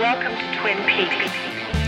Welcome to Twin Peaks.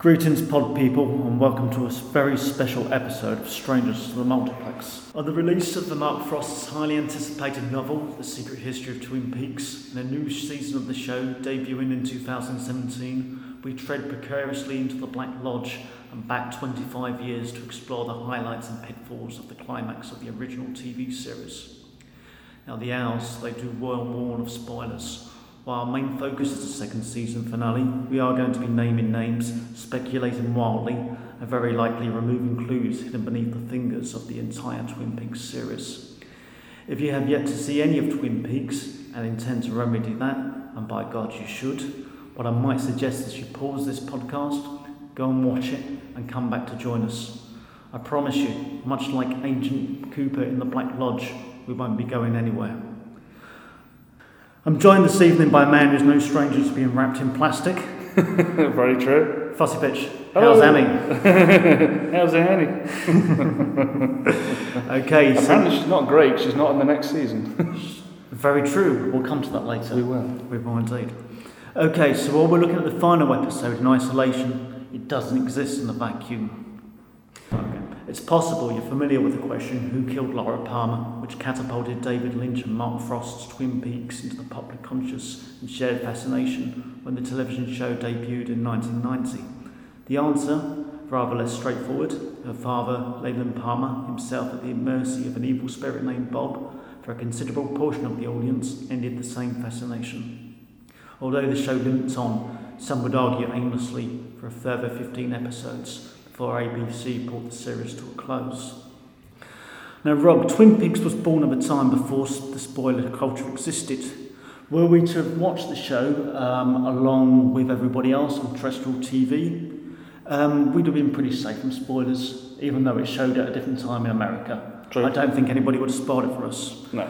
Greetings, pod people, and welcome to a very special episode of Strangers to the Multiplex. On the release of the Mark Frost's highly anticipated novel, The Secret History of Twin Peaks, and a new season of the show debuting in 2017, we tread precariously into the Black Lodge and back 25 years to explore the highlights and pitfalls of the climax of the original TV series. Now, the Owls, they do well warn of spoilers. While our main focus is the second season finale, we are going to be naming names, speculating wildly, and very likely removing clues hidden beneath the fingers of the entire Twin Peaks series. If you have yet to see any of Twin Peaks and intend to remedy that, and by God you should, what I might suggest is you pause this podcast, go and watch it, and come back to join us. I promise you, much like Agent Cooper in the Black Lodge, we won't be going anywhere. I'm joined this evening by a man who's no stranger to being wrapped in plastic. Very true. Fussy Bitch. How's Annie? How's Annie? Okay, so Apparently she's not great. She's not in the next season. very true. We'll come to that later. We will. We will indeed. Okay, so while we're looking at the final episode in isolation, it doesn't exist in the vacuum. It's possible you're familiar with the question who killed Laura Palmer, which catapulted David Lynch and Mark Frost's Twin Peaks into the public conscious and shared fascination when the television show debuted in 1990. The answer, rather less straightforward, her father, Leland Palmer, himself at the mercy of an evil spirit named Bob, for a considerable portion of the audience, ended the same fascination. Although the show limits on, some would argue aimlessly, for a further 15 episodes before ABC brought the series to a close. Now, Rob, Twin Peaks was born at a time before the spoiler culture existed. Were we to have watched the show um, along with everybody else on terrestrial TV, um, we'd have been pretty safe from spoilers, even though it showed at a different time in America. True. I don't think anybody would have spoiled it for us. No.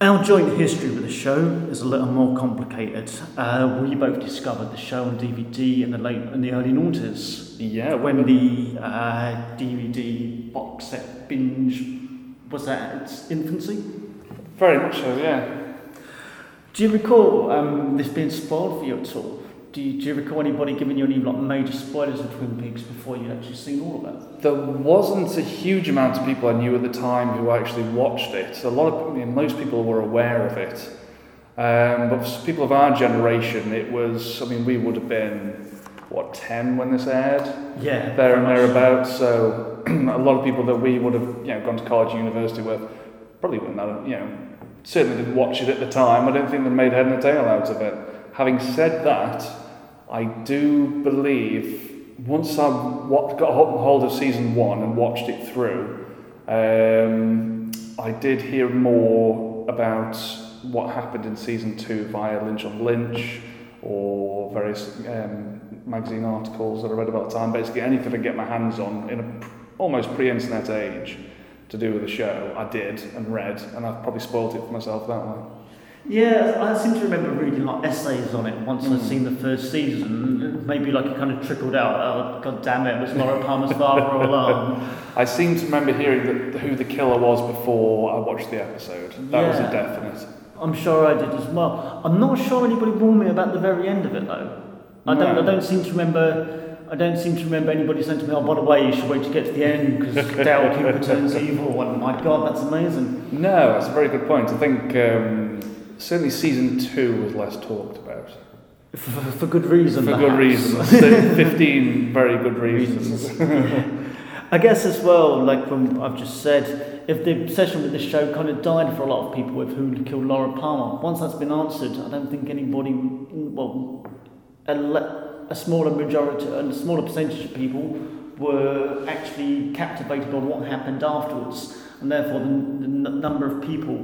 Our joint history with the show is a little more complicated. Uh, we both discovered the show on DVD in the late in the early noughties. Yeah, when the uh, DVD box set binge was at its infancy. Very much so. Yeah. Do you recall um, this being spoiled for you at all? Do you, do you recall anybody giving you any like major spoilers of Twin Peaks before you'd actually seen all of it? There wasn't a huge amount of people I knew at the time who actually watched it. A lot of I mean, most people were aware of it, um, but for people of our generation, it was. I mean, we would have been what ten when this aired. Yeah, there and thereabouts. So a lot of people that we would have you know gone to college, university with, probably wouldn't have you know certainly didn't watch it at the time. I don't think they made head and tail out of it. Having said that, I do believe once I got hold of season one and watched it through, um, I did hear more about what happened in season two via Lynch on Lynch or various um, magazine articles that I read about the time. Basically, anything I could get my hands on in a almost pre-internet age to do with the show, I did and read, and I've probably spoiled it for myself that way. Yeah, I seem to remember reading like essays on it once I'd seen the first season. Maybe like it kind of trickled out. Oh, God damn it! It was Laura Palmer's father all along. I seem to remember hearing that who the killer was before I watched the episode. That was a definite. I'm sure I did as well. I'm not sure anybody warned me about the very end of it though. I don't. I don't seem to remember. I don't seem to remember anybody saying to me, "Oh, by the way, you should wait to get to the end because Dale Cooper turns evil." And my God, that's amazing. No, that's a very good point. I think um, certainly season two was less talked about. For, for good reason. For good perhaps. reasons. 15 very good reasons. I guess as well, like from I've just said, if the obsession with the show kind of died for a lot of people with who killed Laura Palmer, once that's been answered, I don't think anybody, well, a, le- a smaller majority, and a smaller percentage of people were actually captivated by what happened afterwards, and therefore the, the number of people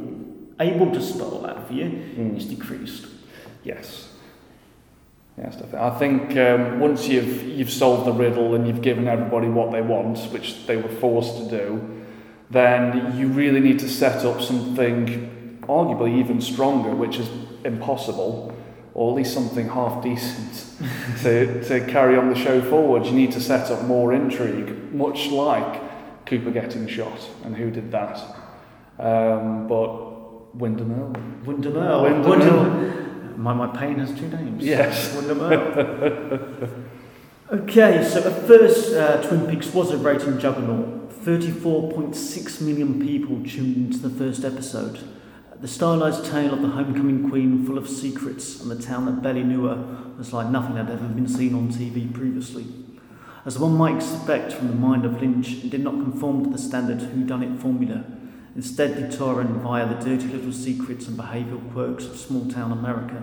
able to spell that you Mm. is decreased. Yes. Yes, definitely. I think um, once you've you've solved the riddle and you've given everybody what they want, which they were forced to do, then you really need to set up something arguably even stronger, which is impossible, or at least something half decent to, to carry on the show forward. You need to set up more intrigue, much like Cooper getting shot and who did that. Um, but Windom Earle. Windom Earle. Windom Windom- My, my pain has two names. Yes. Windom Earle. okay, so at first, uh, Twin Peaks was a rating juggernaut. 34.6 million people tuned into the first episode. The stylized tale of the homecoming queen, full of secrets, and the town that barely knew her, was like nothing that had ever been seen on TV previously. As one might expect from the mind of Lynch, it did not conform to the standard whodunit formula, instead detouring via the dirty little secrets and behavioural quirks of small town America.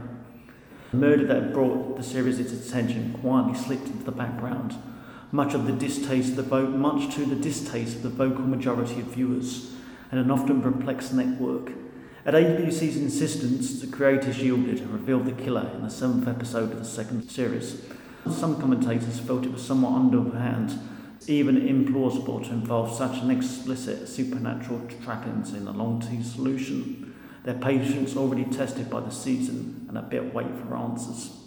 The murder that brought the series its attention quietly slipped into the background, much of the distaste of the vote, much to the distaste of the vocal majority of viewers, and an often perplexed network. At ABC's insistence, the creators yielded and revealed the killer in the seventh episode of the second series. Some commentators felt it was somewhat underhand, even implausible to involve such an explicit supernatural trappings in a long teased solution. Their patience already tested by the season and a bit wait for answers.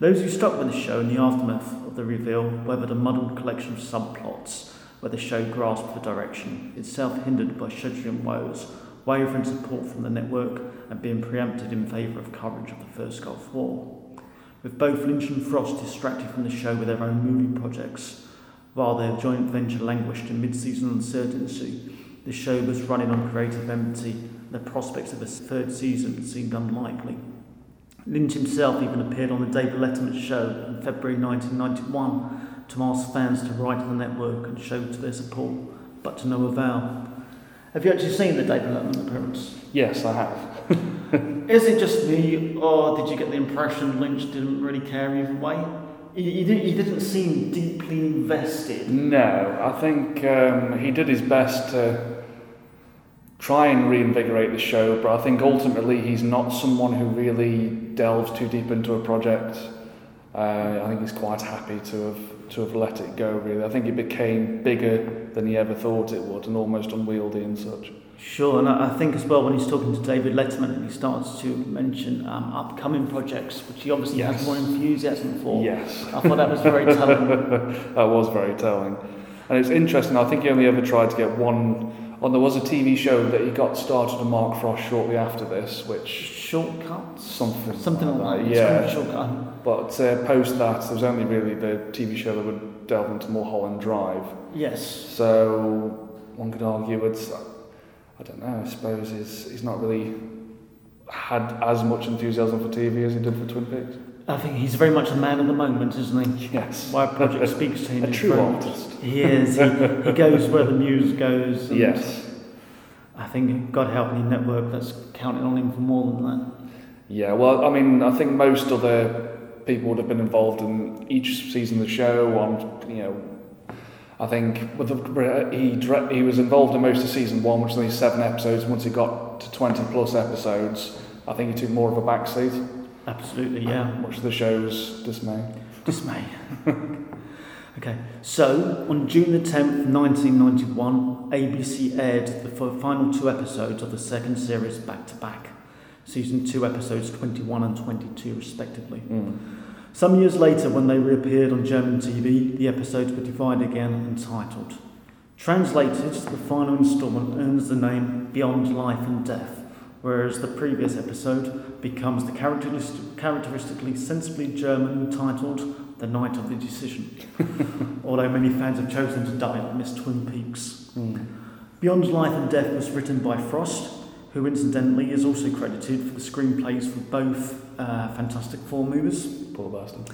Those who stuck with the show in the aftermath of the reveal weathered a muddled collection of subplots where the show grasped the direction, itself hindered by scheduling woes, wavering support from the network, and being preempted in favour of coverage of the First Gulf War. With both Lynch and Frost distracted from the show with their own movie projects, while their joint venture languished in mid-season uncertainty, the show was running on creative empty, and the prospects of a third season seemed unlikely. Lynch himself even appeared on the David Letterman show in February 1991 to ask fans to write to the network and show to their support, but to no avail. Have you actually seen the David Letterman appearance? Yes, I have. Is it just me, or did you get the impression Lynch didn't really care either way? He, he, didn't, seem deeply invested. No, I think um, he did his best to try and reinvigorate the show, but I think ultimately he's not someone who really delves too deep into a project. Uh, I think he's quite happy to have to have let it go. Really, I think it became bigger than he ever thought it would, and almost unwieldy and such. Sure, and I think as well when he's talking to David Letterman and he starts to mention um, upcoming projects, which he obviously Yes. has more enthusiasm for. Yes. I thought that was very telling. that was very telling. And it's interesting, I think he only ever tried to get one. Oh, there was a TV show that he got started on Mark Frost shortly after this, which Shortcuts? something, Something like that. Yeah, Shortcut. but uh, post that, there was only really the TV show that would delve into Mulholland Drive. Yes. So one could argue it's, I don't know, I suppose he's, he's not really had as much enthusiasm for TV as he did for Twin Peaks. I think he's very much a man of the moment, isn't he? Yes. Why a project speaks to him. A true very- artist. He is. He, he goes where the muse goes. Yes. I think God help any network that's counting on him for more than that. Yeah, well, I mean, I think most other people would have been involved in each season of the show. On you know, I think with the, he he was involved in most of season one, which was only seven episodes. Once he got to twenty plus episodes, I think he took more of a backseat, Absolutely, yeah. much to the show's dismay. Dismay. okay, so on June the 10th, 1991, ABC aired the final two episodes of the second series back to back. Season 2 episodes 21 and 22, respectively. Mm. Some years later, when they reappeared on German TV, the episodes were divided again and titled. Translated, the final instalment earns the name Beyond Life and Death, whereas the previous episode becomes the characteristic, characteristically sensibly German titled The Night of the Decision. Although many fans have chosen to dub it Miss Twin Peaks. Mm. Beyond Life and Death was written by Frost, who incidentally is also credited for the screenplays for both uh, Fantastic Four movies Poor bastard.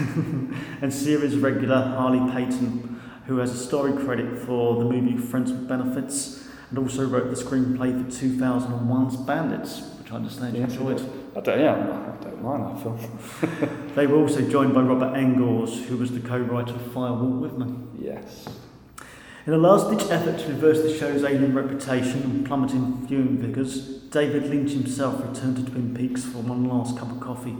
and series regular Harley Peyton, who has a story credit for the movie Friends with Benefits and also wrote the screenplay for 2001's Bandits, which I understand you enjoyed. I don't, yeah, I don't mind that film. They were also joined by Robert Engels, who was the co-writer of Firewall with me. Yes. In a last-ditch effort to reverse the show's alien reputation and plummeting viewing figures, David Lynch himself returned to Twin Peaks for one last cup of coffee.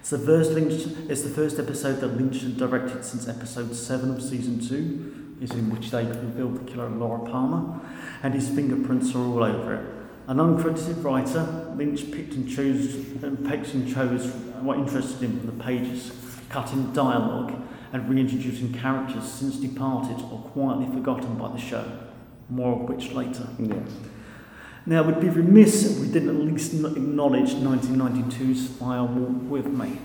It's the first Lynch. It's the first episode that Lynch had directed since episode seven of season two, is in which they revealed the killer Laura Palmer, and his fingerprints are all over it. An uncredited writer, Lynch picked and chose and picked and chose what interested him from the pages, cutting dialogue and reintroducing characters since departed or quietly forgotten by the show. More of which later. Yes. Now, we'd be remiss if we didn't at least acknowledge 1992's Firewall with Me.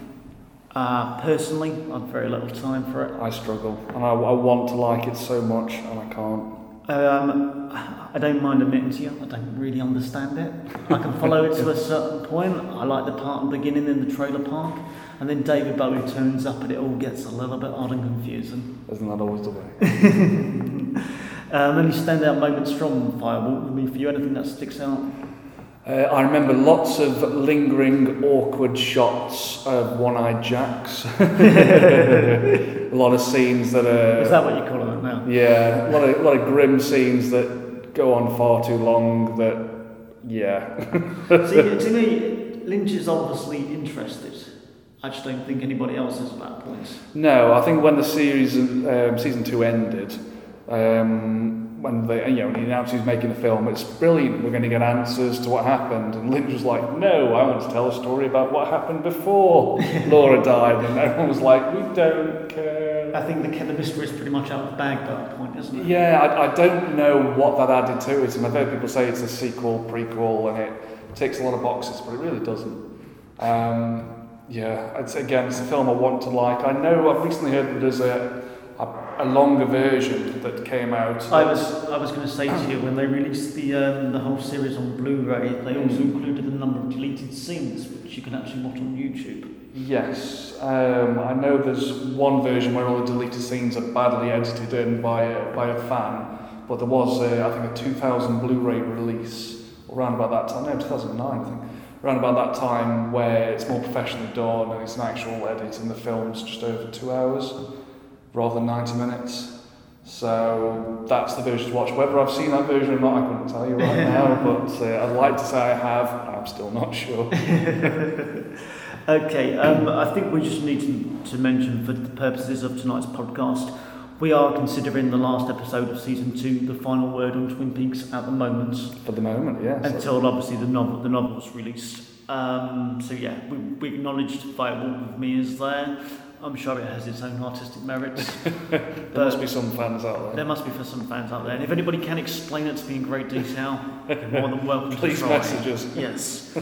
Uh, personally, I've very little time for it. I struggle, and I, I want to like it so much, and I can't. Um, I don't mind admitting to you, I don't really understand it. I can follow it to a certain point. I like the part at the beginning in the trailer park, and then David Bowie turns up and it all gets a little bit odd and confusing. Isn't that always the way? Um, any standout moments from Firewall with Me for you? Anything that sticks out? Uh, I remember lots of lingering, awkward shots of one-eyed jacks. a lot of scenes that are Is that what you call it now? yeah, a lot of a lot of grim scenes that go on far too long. That yeah, See, to me, Lynch is obviously interested. I just don't think anybody else is at that point. no. I think when the series um, season two ended, um, when they you know when he announced he was making the film, it's brilliant. We're going to get answers to what happened, and Lynch was like, "No, I want to tell a story about what happened before Laura died," and everyone was like, "We don't care." I think the, the mystery is pretty much out of the bag by that point, isn't it? Yeah, I, I don't know what that added to it, and I've heard people say it's a sequel, prequel, and it ticks a lot of boxes, but it really doesn't. Um, yeah, it's again, it's a film I want to like. I know I've recently heard that there's a a, a longer version that came out. I was I was going to say to you when they released the um, the whole series on Blu-ray, they also included a number of deleted scenes which you can actually watch on YouTube. Yes, um, I know there's one version where all the deleted scenes are badly edited in by a, by a fan, but there was, a, I think, a 2000 Blu-ray release around about that time. No, 2009, I think. Around about that time, where it's more professionally done and it's an actual edit, and the film's just over two hours rather than 90 minutes. So that's the version to watch. Whether I've seen that version or not, I couldn't tell you right now, but uh, I'd like to say I have, I'm still not sure. Okay, um, I think we just need to, to mention for the purposes of tonight's podcast, we are considering the last episode of season two the final word on Twin Peaks at the moment. For the moment, yes. until obviously the novel the novel's released. Um, so yeah, we, we acknowledged Firewall with Me is there. I'm sure it has its own artistic merits. There must be some fans out there. There must be for some fans out there. And if anybody can explain it to me in great detail, you're more than welcome Please to try. message us. Yes.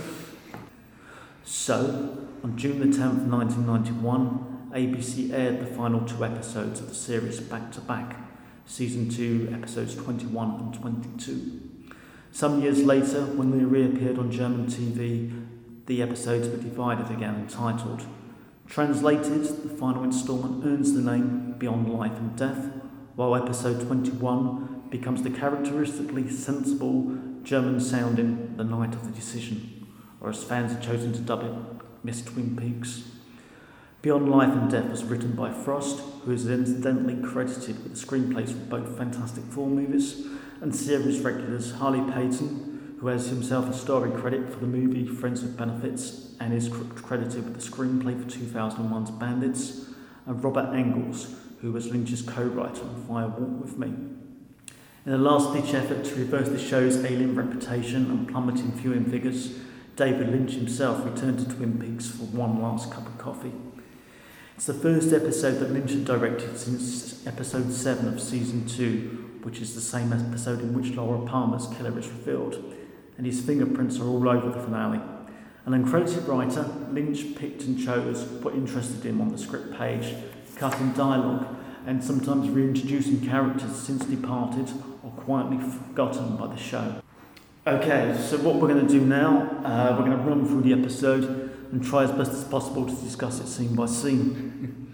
so, on June the 10th, 1991, ABC aired the final two episodes of the series back to back, season 2, episodes 21 and 22. Some years later, when they reappeared on German TV, the episodes were divided again and titled. Translated, the final instalment earns the name Beyond Life and Death, while episode 21 becomes the characteristically sensible German sounding The Night of the Decision, or as fans have chosen to dub it, Miss Twin Peaks. Beyond Life and Death was written by Frost, who is incidentally credited with the screenplays for both Fantastic Four movies, and series regulars Harley Peyton, who has himself a story credit for the movie Friends with Benefits and is cr- credited with the screenplay for 2001's Bandits, and Robert Engels, who was Lynch's co-writer on Fire Walk with Me. In a last-ditch effort to reverse the show's alien reputation and plummeting viewing figures, David Lynch himself returned to Twin Peaks for one last cup of coffee. It's the first episode that Lynch had directed since episode 7 of season 2, which is the same episode in which Laura Palmer's killer is revealed, and his fingerprints are all over the finale. An uncredited writer, Lynch picked and chose what interested him on the script page, cutting dialogue, and sometimes reintroducing characters since departed or quietly forgotten by the show. Okay, so what we're going to do now, uh, we're going to run through the episode and try as best as possible to discuss it scene by scene.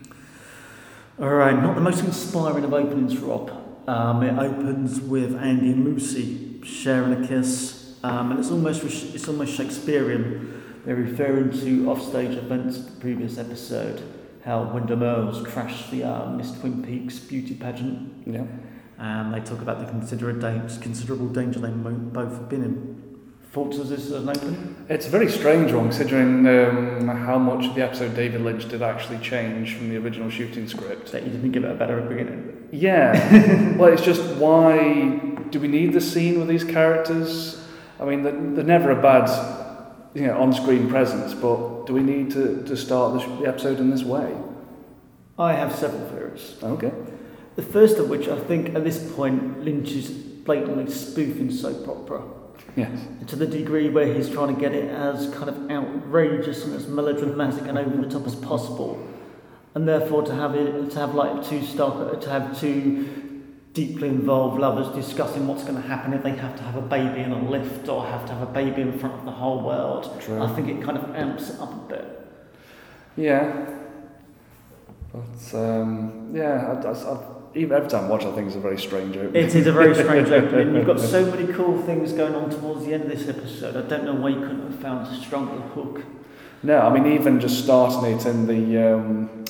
All right, not the most inspiring of openings, for Rob. Um, it opens with Andy and Lucy sharing a kiss, um, and it's almost it's almost Shakespearean. They're referring to offstage events of the previous episode, how Windom Earle's crashed the uh, Miss Twin Peaks beauty pageant, Yeah. and they talk about the considerable danger, considerable danger they both have been in. Thoughts as this as an open? It's a very strange one considering um, how much of the episode David Lynch did actually change from the original shooting script. That you didn't give it a better beginning. Yeah. well, it's just why do we need the scene with these characters? I mean, they're, they're never a bad, you know, on-screen presence, but do we need to, to start the, sh- the episode in this way? I have several theories. Okay. The first of which I think at this point Lynch is blatantly spoofing soap opera Yes. to the degree where he's trying to get it as kind of outrageous and as melodramatic and over the top as possible, and therefore to have it to have like two star to have two deeply involved lovers discussing what's going to happen if they have to have a baby in a lift or have to have a baby in front of the whole world. True. I think it kind of amps it up a bit. Yeah. But um, yeah, I, I, I, even every time I watch, I think it's a very strange opening. It is a very strange opening. You've got so many cool things going on towards the end of this episode. I don't know why you couldn't have found a stronger hook. No, I mean even just starting it in the um,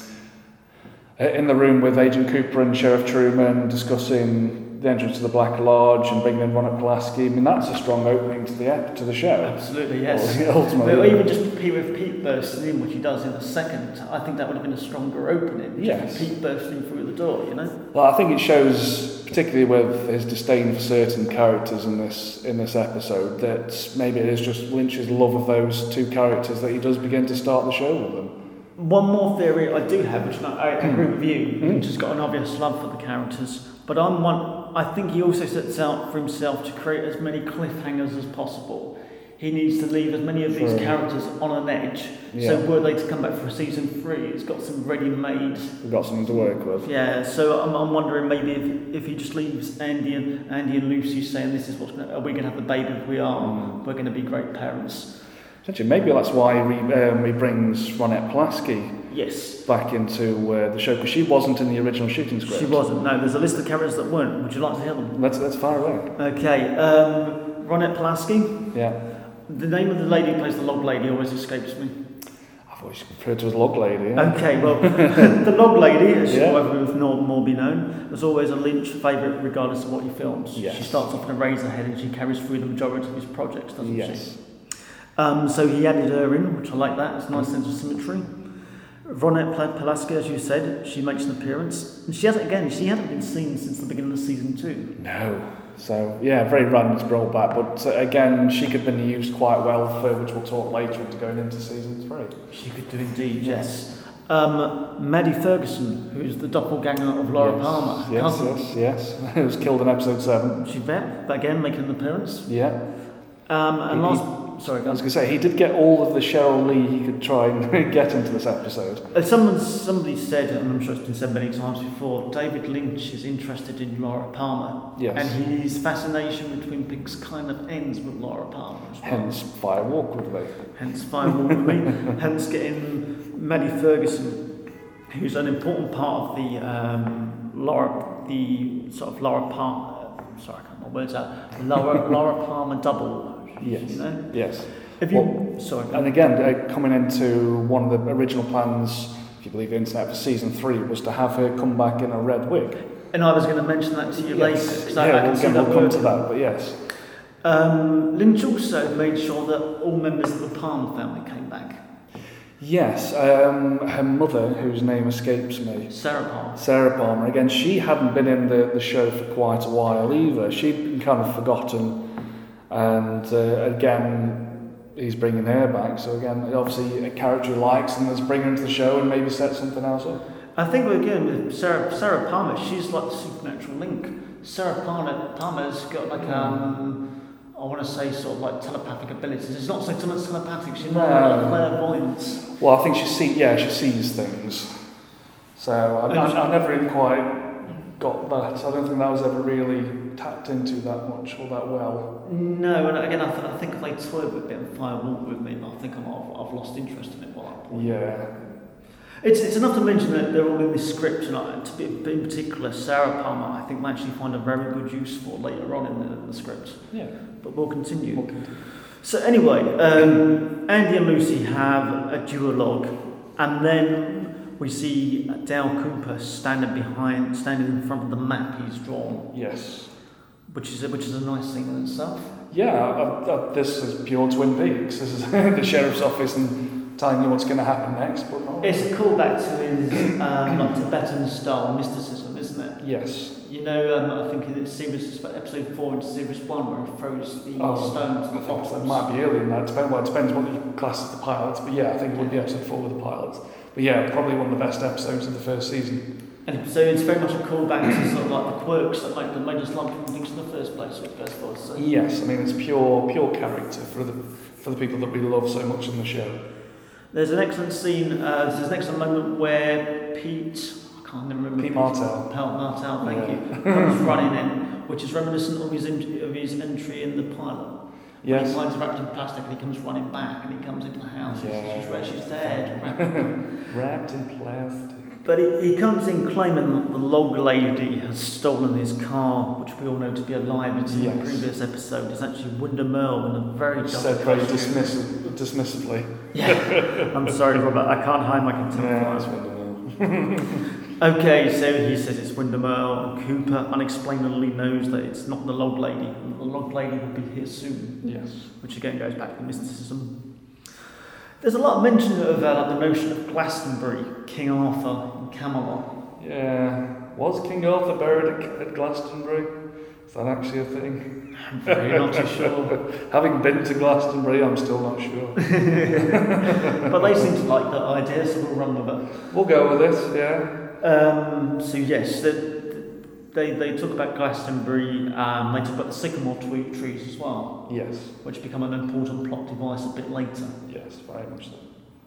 in the room with Agent Cooper and Sheriff Truman discussing the entrance to the Black Lodge and bringing in Ronald Pulaski. I mean that's a strong opening to the ep- to the show. Absolutely, yes. Well, ultimately, Or even just Pete with Pete bursting in, which he does in a second. I think that would have been a stronger opening. Yes. Pete bursting the door, you know. Well, I think it shows, particularly with his disdain for certain characters in this in this episode, that maybe it is just Lynch's love of those two characters that he does begin to start the show with them. One more theory I do have, which I agree with you, hmm. Lynch has got an obvious love for the characters, but I'm one. I think he also sets out for himself to create as many cliffhangers as possible. He needs to leave as many of these characters on an edge. Yeah. So were they to come back for season three, it's got some ready-made. We've got something to work with. Yeah. So I'm, I'm wondering maybe if, if he just leaves Andy and Andy and Lucy saying this is what's going to, are we going to have the baby? If we are, Mm. we're going to be great parents. Actually, maybe that's why he, um, he brings Ronette Pulaski Yes. back into uh, the show because she wasn't in the original shooting script. She wasn't. No, there's a list of characters that weren't. Would you like to hear them? That's that's far away. Okay, um, Ronette Pulaski. Yeah, The name of the lady who plays the log lady always escapes me. I've always referred to as Log Lady. Yeah? Okay, well, the log lady, as Yeah. with more, more be known, was always a Lynch favourite regardless of what he films. Yes. She starts off in Eraserhead and she carries through the majority of his projects, doesn't yes. she? Um, so he added her in, which I like that. It's a nice sense of symmetry. Ronette Pulaski, as you said, she makes an appearance. And she hasn't, again, she hasn't been seen since the beginning of season two. No. So yeah, very random to brought back, but uh, again, she could have been used quite well for which we'll talk later into going into season three. She could do indeed, yes. Um, Maddie Ferguson, who's the doppelganger of Laura yes. Palmer, Yes, cousin. yes, yes. Who was killed in episode seven. Back, but again, making an appearance. Yeah. Um, and last, sorry, I was going to say he did get all of the Sheryl Lee he could try and get into this episode. Uh, someone, somebody said, and I'm sure it's been said many times before, David Lynch is interested in Laura Palmer. Yes. And his fascination with Twin Peaks kind of ends with Laura Palmer as well. Hence, Fire Walk with me. Hence Firewall with me. Hence getting Maddie Ferguson, who's an important part of the um, Laura, the sort of Laura Palmer. Sorry, I can't my words out. Laura, Laura Palmer double. Yes. You know. Yes. If you, Well, sorry. And again, uh, coming into one of the original plans, if you believe the internet, for season three was to have her come back in a red wig. And I was going to mention that to you later because I, yeah, I can we'll, again, we'll come word. to that, but yes. Um, Lynch also made sure that all members of the Palmer family came back. Yes, um, her mother, whose name escapes me, Sarah Palmer. Sarah Palmer, again, she hadn't been in the, the show for quite a while either. She'd been kind of forgotten, and uh, again, he's bringing her back. So again, obviously a character he likes, and let's bring her into the show and maybe set something else up. I think we're again with Sarah, Sarah Palmer, she's like the supernatural link. Sarah Palmer, Palmer's got like um, I want to say sort of like telepathic abilities. It's not so much telepathic. She's more No. like clairvoyance. Well, I think she see, yeah, she sees things. So I, I, I never really quite got that. I don't think that was ever really tapped into that much or that well. No, and again, I, th- I think they toyed with a bit of firewall with me, but I think I'm, I've, I've lost interest in it by that point. Yeah. It's, it's enough to mention that they're all in this script, and I, to be, in particular, Sarah Palmer, I think we actually find a very good use for later on in the, in the script. Yeah. But we'll continue. We'll continue. So anyway, um, Andy and Lucy have a duologue, and then we see Dale Cooper standing behind, standing in front of the map he's drawn, Yes. Which is a, which is a nice thing in itself. Yeah, I, I, this is pure Twin Peaks. This is the sheriff's office and telling you what's going to happen next, but not. It's a callback to his um, Tibetan style mysticism, isn't it? yes. You know, um, I think in series it's about episode four into series one where he throws the Oh, stone to the think it might be earlier than that. Depend, well, it depends what you class as the pilots, but yeah, I think it would be episode four with the pilots. But yeah, probably one of the best episodes of the first season. And so it's very much a callback to sort of like the quirks that make, that made us Twin Peaks in the first place, which best for us. So. Yes, I mean it's pure pure character for the for the people that we love so much in the show. There's an excellent scene, uh, there's an excellent moment where Pete, I can't remember. Pete Martell. Pete Martell, thank Yeah. you, comes running in, which is reminiscent of his, in, of his entry in the pilot. Yes. finds her wrapped in plastic and he comes running back and he comes into the house Yeah. she's where she's dead. Wrapped in plastic. But he, he comes in claiming that the log lady has stolen his car, which we all know to be a lie, but in the previous episode it's actually Windom Earle in a very Said very dismissive, dismissively. Yeah, I'm sorry, Robert, I can't hide my contempt Yeah, for that's it. Okay, so he says it's Windom Earle, and Cooper unexplainably knows that it's not the log lady, the log lady will be here soon, Yes. which again goes back to mysticism. There's a lot of mention of uh, the notion of Glastonbury, King Arthur, and Camelot. Yeah. Was King Arthur buried at, at Glastonbury? Is that actually a thing? I'm very not too sure. Having been to Glastonbury, I'm still not sure. But they seem to like that idea, so we'll run with it. We'll go with it, yeah. Um, so yes, the, they, they talk about Glastonbury, um, they talk about the sycamore tree, trees as well, Yes. which become an important plot device a bit later. Yes, very much so.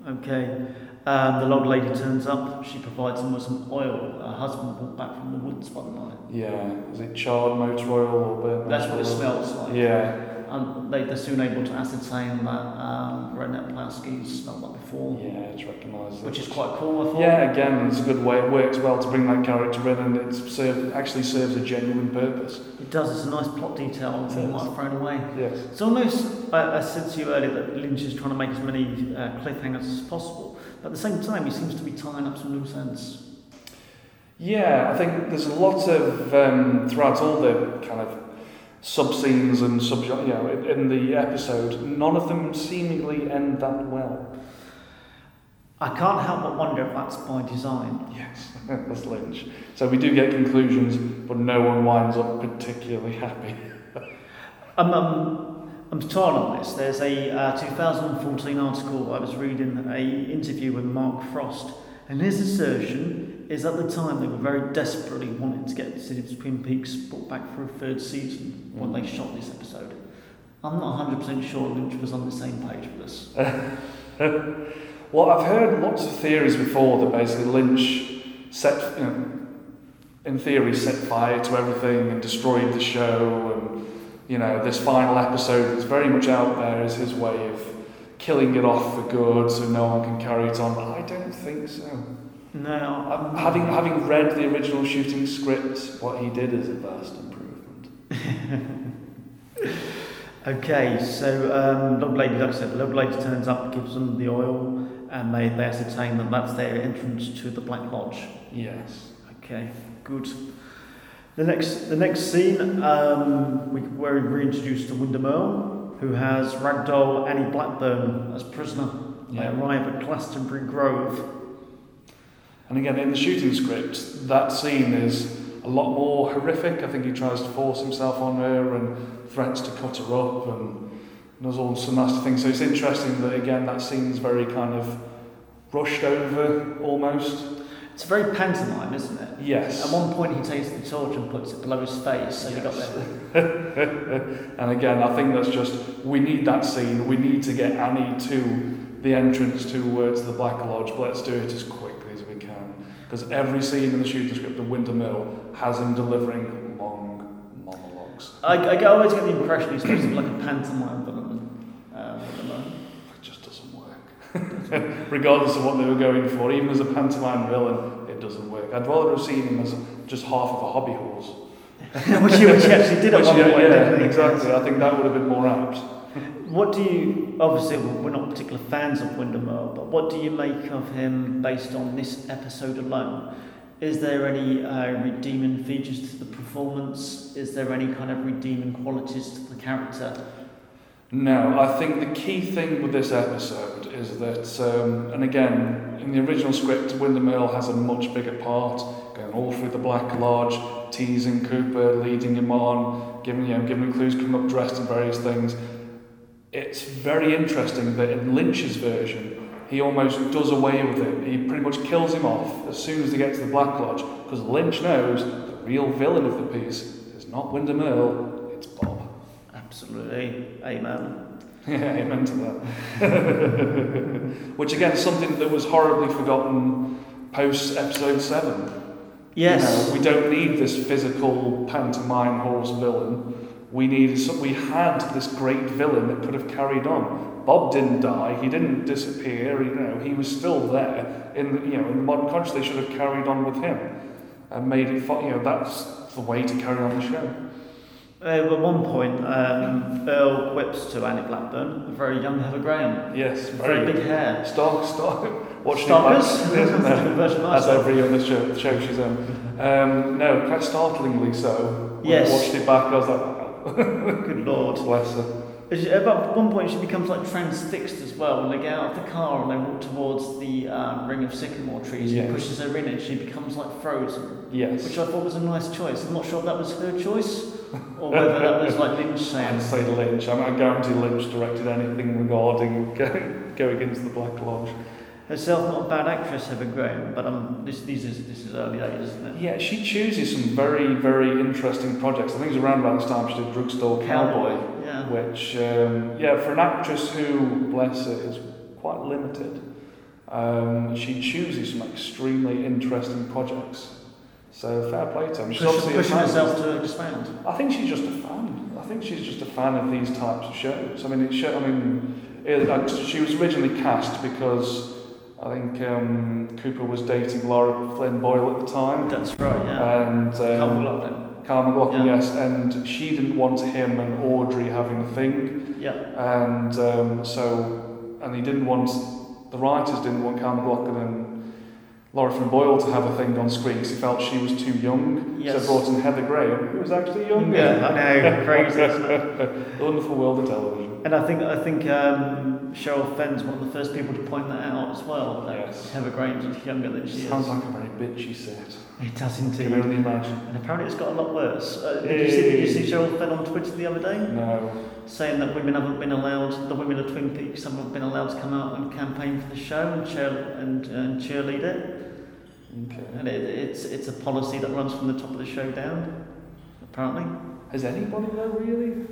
Okay, um, the log lady turns up, she provides them with some oil. Her husband brought back from the woods one night. Yeah. Is it charred motor oil or burnt That's what it smells like. Yeah. And they, they're soon able to ascertain that um, Ronette Pulaski's smelled like before, Yeah, it's recognised. which is quite cool, I thought. Yeah, again, it's a good way. It works well to bring that character in, and it serve, actually serves a genuine purpose. It does, it's a nice plot detail that you might have thrown away. Yes. It's almost, I, I said to you earlier that Lynch is trying to make as many uh, cliffhangers as possible, but at the same time, he seems to be tying up some loose ends. Yeah, I think there's a lot of um, throughout all the kind of sub scenes and sub you know in, the episode, none of them seemingly end that well. I can't help but wonder if that's by design. Yes, that's Lynch. So we do get conclusions, but no one winds up particularly happy. I'm, um, I'm torn on this. There's a uh, 2014 article I was reading, a interview with Mark Frost, and his assertion is at the time they were very desperately wanting to get the City of Twin Peaks brought back for a third season when they shot this episode. I'm not 100% sure Lynch was on the same page with us. Well, I've heard lots of theories before that basically Lynch set, you know, in theory, set fire to everything and destroyed the show. And, you know, this final episode that's very much out there is his way of killing it off for good so no one can carry it on. But I don't think so. No, having, having read the original shooting script, what he did is a vast improvement. Okay, so um, Log Lady, like I said, Log Lady turns up, gives them the oil, and they, they ascertain that that's their entrance to the Black Lodge. Yes. Okay, good. The next, the next scene, um, we, we're reintroduced to Windom Earle, who has Ragdoll Annie Blackburn as prisoner. They arrive at Glastonbury Grove. And again, in the shooting script, that scene is a lot more horrific. I think he tries to force himself on her and threats to cut her up and does all some nasty things. So it's interesting that, again, that scene's very kind of rushed over almost. It's very pantomime, isn't it? Yes. At one point, he takes the torch and puts it below his face, so you got Yes. that. And again, I think that's just, we need that scene. We need to get Annie to the entrance towards the Black Lodge, but let's do it as quickly as we can. Because every scene in the shooting script of Windom Earle has him delivering long monologues. I, I always get the impression he's supposed to be like a pantomime villain. Um, at the moment. It just doesn't work. regardless of what they were going for. Even as a pantomime villain, it doesn't work. I'd rather have seen him as just half of a hobby horse. which, he, which he actually did at Which, one yeah, point, yeah, exactly. I think that would have been more apt. What do you, obviously, we're not particular fans of Windom Earle, but what do you make of him based on this episode alone? Is there any uh, redeeming features to the performance? Is there any kind of redeeming qualities to the character? No, I think the key thing with this episode is that, um, and again, in the original script, Windom Earle has a much bigger part, going all through the Black Lodge, teasing Cooper, leading him on, giving you know, giving him clues, coming up dressed in various things. It's very interesting that in Lynch's version, he almost does away with it. He pretty much kills him off as soon as they get to the Black Lodge, because Lynch knows the real villain of the piece is not Windom Earle, it's Bob. Absolutely, amen. Yeah, amen to that. Which again is something that was horribly forgotten post episode seven. Yes. You know, we don't need this physical pantomime horse villain. We need some, we had this great villain that could have carried on. Bob didn't die. He didn't disappear. You know, he was still there. In the, you know, in the modern conscious, they should have carried on with him and made it. You know, that's the way to carry on the show. Uh, at one point, um, Earle whips to Annie Blackburn, a very young Heather Graham, Yes, very, very big hair. Stark, Stark. Watching it Stalkers? back, isn't there? Version As every other show, show she's in. Um, no, quite startlingly so. When Yes. I watched it back, I was like, Good lord. bless her. At one point, she becomes like transfixed as well. When they get out of the car and they walk towards the um, ring of sycamore trees, Yes. he pushes her in and she becomes like frozen. Yes. Which I thought was a nice choice. I'm not sure if that was her choice or whether that was like Lynch saying. I'd say Lynch. I, mean, I guarantee Lynch directed anything regarding going, going into the Black Lodge. Herself, not a bad actress, Heather Graham, but um, this, these is, this is early days, isn't it? Yeah, she chooses some very, very interesting projects. I think it was around about this time she did Drugstore Cowboy, Yeah. which, um, yeah, for an actress who, bless her, is quite limited, um, she chooses some extremely interesting projects. So fair play to her. She's Push, obviously pushing herself to expand. I think she's just a fan. I think she's just a fan of these types of shows. I mean, it show, I mean, it, she was originally cast because I think um, Cooper was dating Laura Flynn Boyle at the time, That's right, yeah. and Kyle um, MacLachlan. Kyle MacLachlan, Yeah. yes, and she didn't want him and Audrey having a thing, Yeah. and um, so, and he didn't want, the writers didn't want Kyle MacLachlan and Laura Flynn Boyle to have a thing on screen because he felt she was too young. Yes. So brought in Heather Graham, who was actually younger. Yeah, I know, crazy, the wonderful world of television. And I think I think um, Sherilyn Fenn's one of the first people to point that out as well. That Yes. Heather Graham's younger than she Sounds is. like a very bitchy set. It does I can indeed. only imagine. And apparently it's got a lot worse. Uh, did, you see, did you see Hey. Sherilyn Fenn on Twitter the other day No. saying that women haven't been allowed, the women of Twin Peaks haven't been allowed to come out and campaign for the show and cheer and, and cheerlead it. Okay. And it, it's it's a policy that runs from the top of the show down. Apparently, Has anybody though really?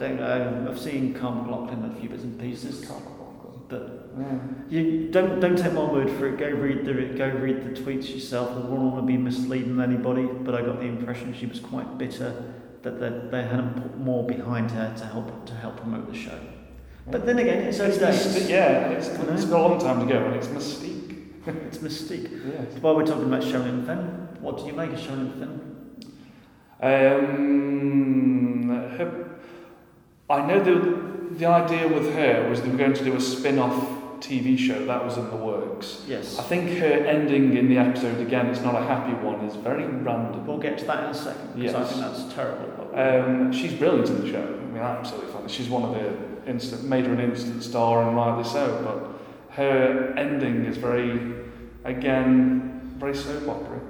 Don't know. I've seen Kyle MacLachlan in a few bits and pieces, Can't recall. but Yeah. You don't don't take my word for it. Go read the go read the tweets yourself. I wouldn't want to be misleading anybody, but I got the impression she was quite bitter that they, they hadn't put more behind her to help to help promote the show. But then again, it's early It's days. yeah, it's, it's got a long time to go, and it's mystique. It's mystique. Yes. While we're talking about Sherilyn Fenn, what do you make of Sherilyn Fenn? Um, her, I know the the idea with her was they were going to do a spin-off TV show that was in the works. Yes. I think her ending in the episode again, it's not a happy one, is very random. We'll get to that in a second because I think that's terrible. Um, she's brilliant in the show. I mean, absolutely fun. She's one of the instant, made her an instant star, and rightly so. But her ending is very, again, very soap opera.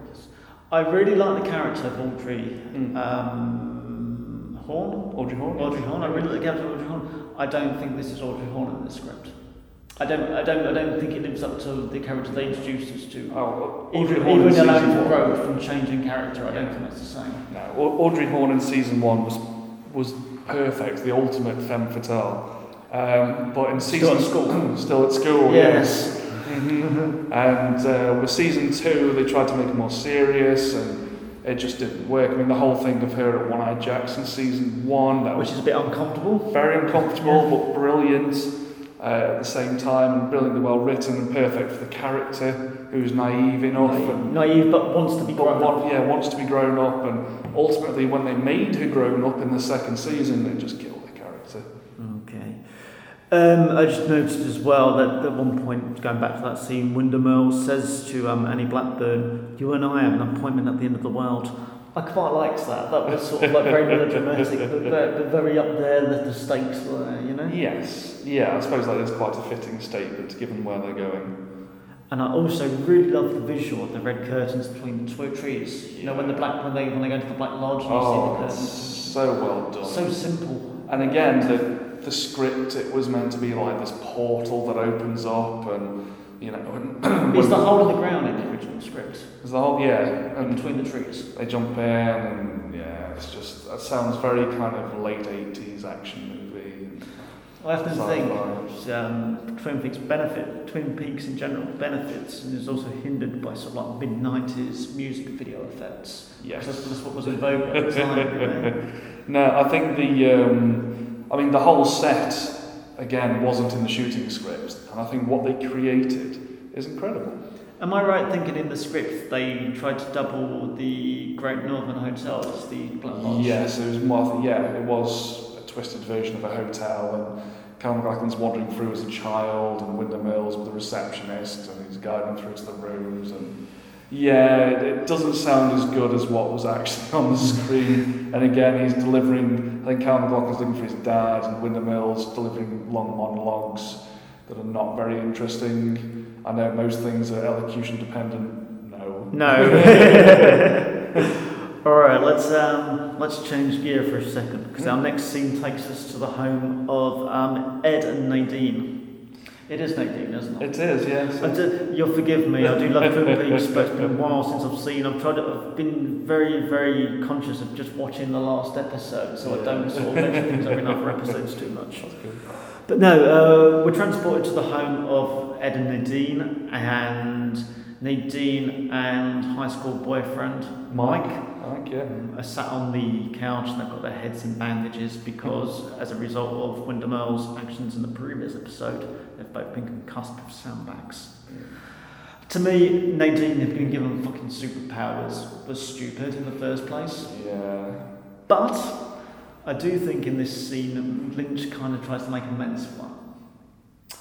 I really like the character of Audrey Mm. um, Horne. Audrey Horne. Audrey Horne. I really like the of Audrey Horne. I don't think this is Audrey Horne in the script. I don't. I don't. I don't think it lives up to the character they introduced us to. Oh, Audrey even Horne in even allowing for growth from changing character, I don't think that's the same. No, Audrey Horne in season one was was perfect, the ultimate femme fatale. Um, but in season Still at school. still at school, Yes. yes. And uh, with season two, they tried to make it more serious, and it just didn't work. I mean, the whole thing of her at One Eye Jackson season one, that Which is a bit uncomfortable. very uncomfortable but brilliant. uh, at the same time and brilliantly well written and perfect for the character who's naive enough and Naive, but wants to be but grown up. yeah, wants to be grown up and ultimately when they made her grown up in the second season they just killed the character. Okay. Um, I just noticed as well that at one point, going back to that scene, Windom Earle says to um, Annie Blackburn, "You and I have an appointment at the end of the world." I quite liked that. That was sort of like very melodramatic, but, but very up there. The, the stakes were there, you know. Yes, yeah, I suppose that is quite a fitting statement given where they're going. And I also really love the visual of the red curtains between the two trees. You know, when the black when they when they go into the black lodge and you Oh, see the it's curtains. so well done. So simple. And again, the the script it was meant to be like this portal that opens up, and you know, and Is the hole in the ground in the original script There's the whole yeah, and between the trees? they jump in, and yeah, it's just that sounds very kind of late eighties action movie. I often Sci-fi. think um, Twin Peaks benefit, Twin Peaks in general benefits, and is also hindered by sort of like mid '90s music video effects. Yes. Because that's what was in vogue at the time. No, I think the, um, I mean, the whole set again wasn't in the shooting script, and I think what they created is incredible. Am I right thinking in the script they tried to double the Great Northern Hotel as the Black Lodge? Yes, it was more. Yeah, it was a twisted version of a hotel, and Calvin Glaston's wandering through as a child, and Windom Earle's with the receptionist, and he's guiding through to the rooms, and yeah, it, doesn't sound as good as what was actually on the screen. And again, he's delivering. I think Calvin Glaston's looking for his dad, and Windom Earle's delivering long monologues that are not very interesting. I know most things are elocution dependent. No. No. All right, let's um, let's change gear for a second because our next scene takes us to the home of um, Ed and Nadine. It is Nadine, isn't it? It is, yes. I do, you'll forgive me. I do love Twin Peaks, but it's been a while since I've seen. I've tried. To, I've been very, very conscious of just watching the last episode, so I don't sort of mention things every other episodes too much. But no, uh, we're transported to the home of Ed and Nadine, and Nadine and high school boyfriend Mike think, yeah. are sat on the couch and they've got their heads in bandages because, as a result of Windom Earle's actions in the previous episode, they've both been concussed with sandbags. To me, Nadine had been given fucking superpowers was stupid in the first place. Yeah. But I do think in this scene, Lynch kind of tries to make amends for that.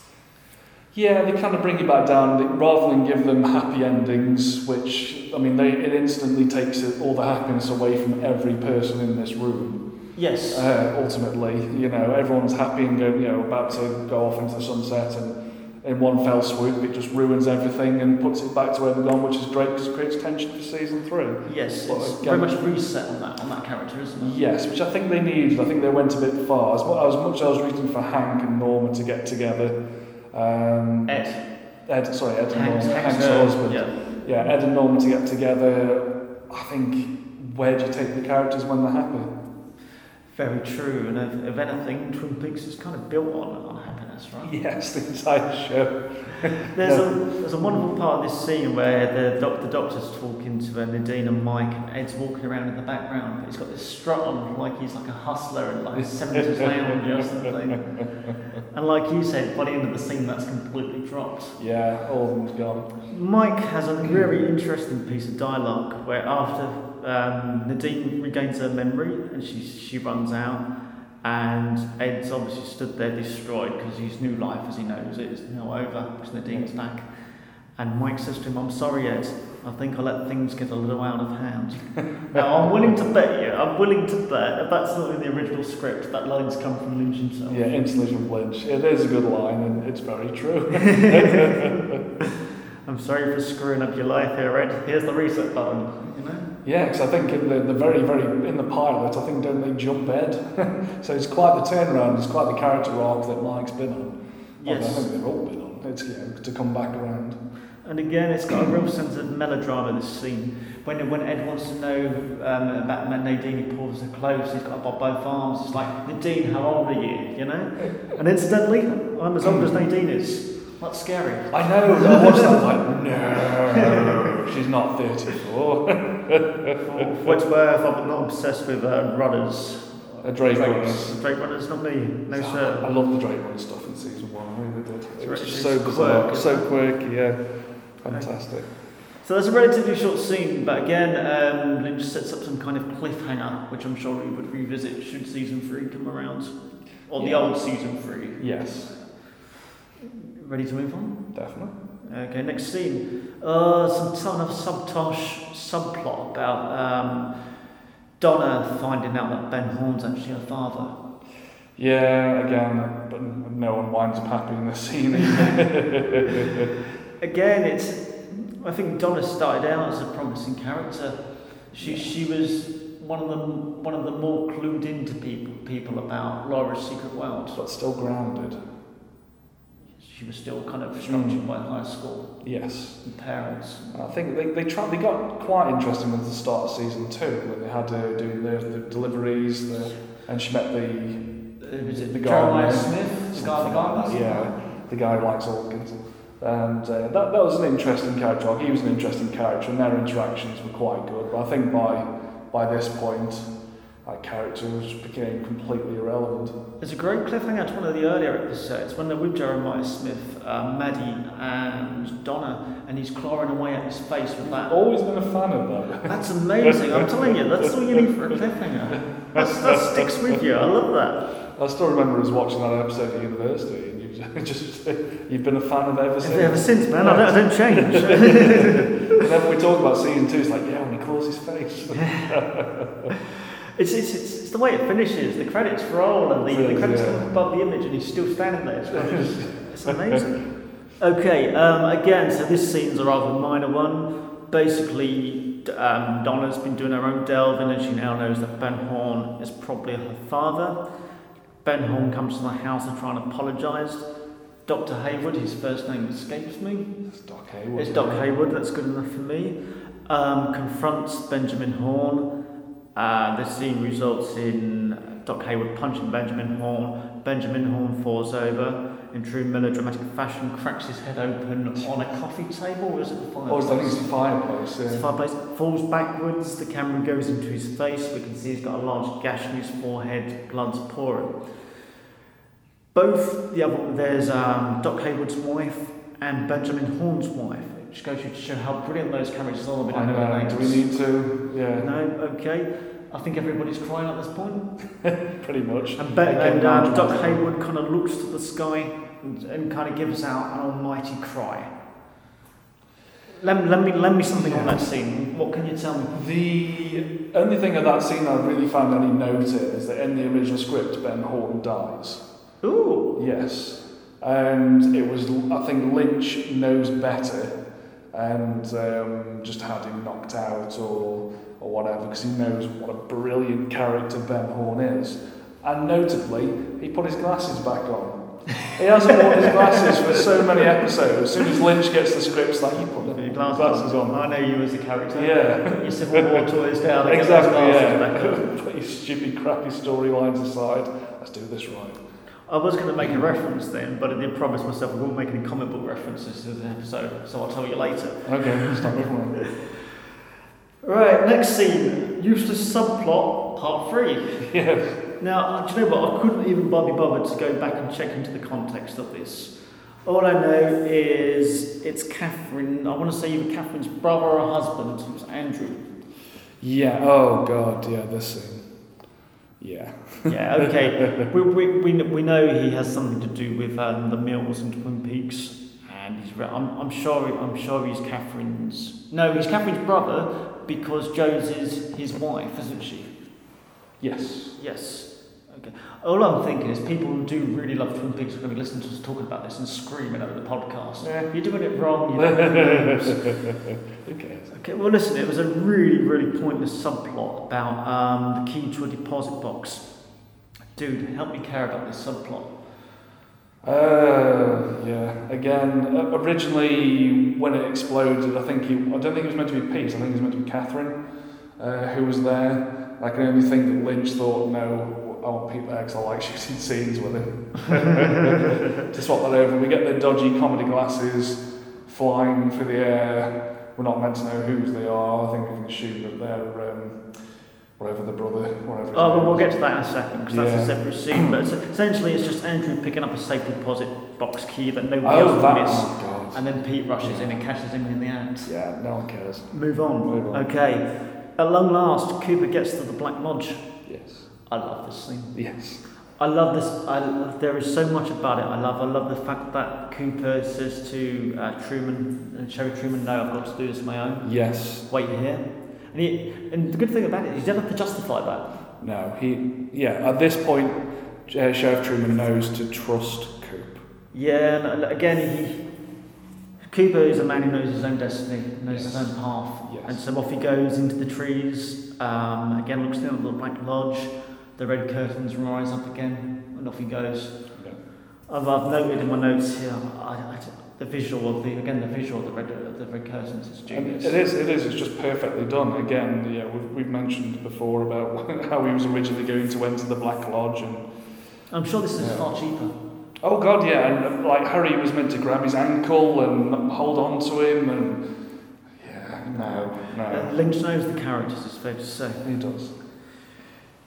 Yeah, they kind of bring it back down rather than give them happy endings, which I mean, they it instantly takes it, all the happiness away from every person in this room. Yes. Uh, ultimately, you know, everyone's happy and go, you know, about to go off into the sunset, and in one fell swoop, it just ruins everything and puts it back to where they've gone, which is great because it creates tension for season three. yes, Well, it's again- very much reset on that on that character, isn't it? Yes, which I think they needed. I think they went a bit far. As, mu- as much as I was rooting for Hank and Norma to get together. Um, Ed. Ed, sorry, Ed and Norma. Hank's, Hank's husband. Yeah. Yeah, Ed and Norma to get together. I think where do you take the characters when they're happy? Very true, and if, if anything, Twin Peaks is kind of built on, on happiness, right? Yes, the entire show. There's a there's a wonderful part of this scene where the doc, the doctor's talking to uh, Nadine and Mike, and Ed's walking around in the background. But he's got this strut on, like he's like a hustler in like a seventies lounge or something. And like you said, by the end of the scene, that's completely dropped. Yeah, all of them's gone. Mike has a very interesting piece of dialogue where after um, Nadine regains her memory and she she runs out, and Ed's obviously stood there destroyed because his new life, as he knows it, is now over because Nadine's back. And Mike says to him, "I'm sorry, Ed. I think I let things get a little out of hand." now I'm willing to bet you, I'm willing to bet if that's not in the original script, that line's come from Lynch himself. Yeah, instantly from Lynch. It is a good line and it's very true. I'm sorry for screwing up your life here, Ed. Here's the reset button. You know. Yeah, because I think in the, the very, very, in the pilot, I think don't they jump Ed? so it's quite the turnaround, it's quite the character arc that Mike's been on. Yes. I think they've all been on. It's, you know, to come back around. And again, it's got a real sense of melodrama, this scene. When, when Ed wants to know um, about Nadine, he pulls her close, he's got on both arms. It's like, Nadine, how old are you? You know? And incidentally, I'm as old as Nadine is. That's scary. I know, I watched that like, no, she's not 34. What it's worth, I'm not obsessed with uh, rudders. Uh, Drake Drake, Runners. Drake Runners, not me. No I sir. I love the Drake Runner stuff in season one. I really did. It was It's so bizarre, so quirky. Yeah, fantastic. So there's a relatively short scene, but again, um, Lynch sets up some kind of cliffhanger, which I'm sure we would revisit should season three come around, or the old season three. Yes, Ready to move on? definitely. Okay, next scene. Uh, some kind of subtosh subplot about um, Donna finding out that Ben Horne's actually her father. Yeah, again, but no one winds up happy in this scene. Again, it's. I think Donna started out as a promising character. She she was one of the one of the more clued into people people about Laura's secret world. but still grounded. She was still kind of structured Mm. by high school Yes. and parents. And I think they, they tried, they got quite interesting with the start of season two when they had to do the, the deliveries the, and she met the Uh, was it The guy Jeremiah Smith? The guy, the something guy like that, yeah the guy who likes organs and uh, that, that was an interesting character he was an interesting character and their interactions were quite good but I think by by this point that character was became completely irrelevant There's a great cliffhanger to one of the earlier episodes when they're with Jeremiah Smith, uh, Maddie, and Donna, and he's clawing away at his face with that. always been a fan of that That's amazing. I'm telling you, that's all you need for a cliffhanger. That's, that sticks with you. I love that. I still remember us watching that episode at university, and you've just you've been a fan of ever since. Ever since, man, I don't, I don't change. Whenever we talk about season two, it's like, yeah, when he claws his face. It's, it's, it's, it's the way it finishes. The credits roll and the, the credits yeah. come above the image and he's still standing there. It's, it's, it's amazing. Okay, um, again, so this scene's a rather minor one. Basically, um, Donna's been doing her own delving and she now knows that Ben Horne is probably her father. Ben Horne comes to the house and trying to apologise. Dr. Haywood, his first name escapes me. It's Doc Hayward. It's Doc Haywood, that's good enough for me. Um, confronts Benjamin Horne. Uh, the scene results in Doc Haywood punching Benjamin Horne. Benjamin Horne falls over in true melodramatic fashion, cracks his head open on a coffee table. Or is it the Oh, it's, I think fireplace? it's the fireplace. It's the fireplace. Falls backwards. The camera goes into his face. We can see he's got a large gash in his forehead. Blood's pouring. Both the other there's um, Doc Haywood's wife and Benjamin Horne's wife, which goes to show how brilliant those characters are. I know their know. names. Do we need to? Yeah, No, okay. I think everybody's crying at this point. pretty much. And, Again, and um, Doc. Haywood kind of looks to the sky and, and kind of gives out an almighty cry. Let, lend, me, lend me something on that scene. What can you tell me? The only thing of that scene I really found any note in is that in the original script, Ben Horton dies. Ooh. Yes. And it was, I think Lynch knows better and um, just had him knocked out or, or whatever because he knows what a brilliant character Ben Horne is. And notably, he put his glasses back on. He hasn't worn his glasses for so many episodes. As soon as Lynch gets the scripts, like, you put the glasses, glasses on. I know you as a character. Yeah. Your Civil War toys down Exactly, get those glasses back on. yeah. Put your stupid, crappy storylines aside. Let's do this right. I was going to make a reference then, but I did promise myself I wouldn't make any comic book references to the episode, so I'll tell you later. Okay, stop one. Right, next scene Eustace subplot, part three. Yes. Now, uh, do you know what? I couldn't even bother bothered to go back and check into the context of this. All I know is it's Catherine, I want to say either Catherine's brother or husband, it was Andrew. Yeah, oh god, yeah, this scene. Yeah. Yeah, okay. we, we, we, we know he has something to do with um, the Mills and Twin Peaks, and he's. re- I'm, I'm sure. I'm sure he's Catherine's. No, he's Catherine's brother because Joe's is his wife, isn't she? Yes. Yes. Okay. All I'm thinking is people who do really love Twin Peaks are going to be listening to us talking about this and screaming over the podcast. Yeah. You're doing it wrong. You. Who cares? Okay, well, listen, it was a really, really pointless subplot about um, the key to a deposit box. Dude, help me care about this subplot. Uh, yeah. Again, uh, originally when it exploded, I think he, I don't think it was meant to be Pete. I think it was meant to be Catherine, uh, who was there. I can only think that Lynch thought, no, I want Pete there because I like shooting scenes with him. to swap that over, we get the dodgy comedy glasses flying through the air. We're not meant to know whose they are. I think we can assume that they're um, whatever the brother, whatever. Oh, well, we'll get to that in a second because that's Yeah. a separate scene. But it's- essentially, it's just Andrew picking up a safe deposit box key that nobody Oh, else that. will miss, Oh and then Pete rushes in and catches him in the act. Yeah, no one cares. Move on. Move on. Okay. At long last, Cooper gets to the Black Lodge. Yes. I love this scene. Yes. I love this. I there is so much about it. I love. I love the fact that Cooper says to uh, Truman, uh, Cherry Truman, "No, I've got to do this on my own. Yes. Wait here." And, he, and the good thing about it, he doesn't have to justify that. No. He. Yeah. At this point, uh, Sheriff Truman knows to trust Coop. Yeah, and and again, he Cooper is a man who knows his own destiny, knows his own path, Yes. and so off he goes into the trees. Um, again, looks down at the Black Lodge. The red curtains rise up again, and off he goes. I've, I've noted in my notes here I, I, the visual of the again the visual of the red of the red curtains is And genius. it is. It is. It's just perfectly done. Again, yeah, we've, we've mentioned before about how he was originally going to enter the Black Lodge, and I'm sure this is Yeah. far cheaper. oh god, yeah, and uh, like Harry was meant to grab his ankle and hold on to him, and yeah, no, Uh, no, Lynch knows the characters, it's fair to say. he does.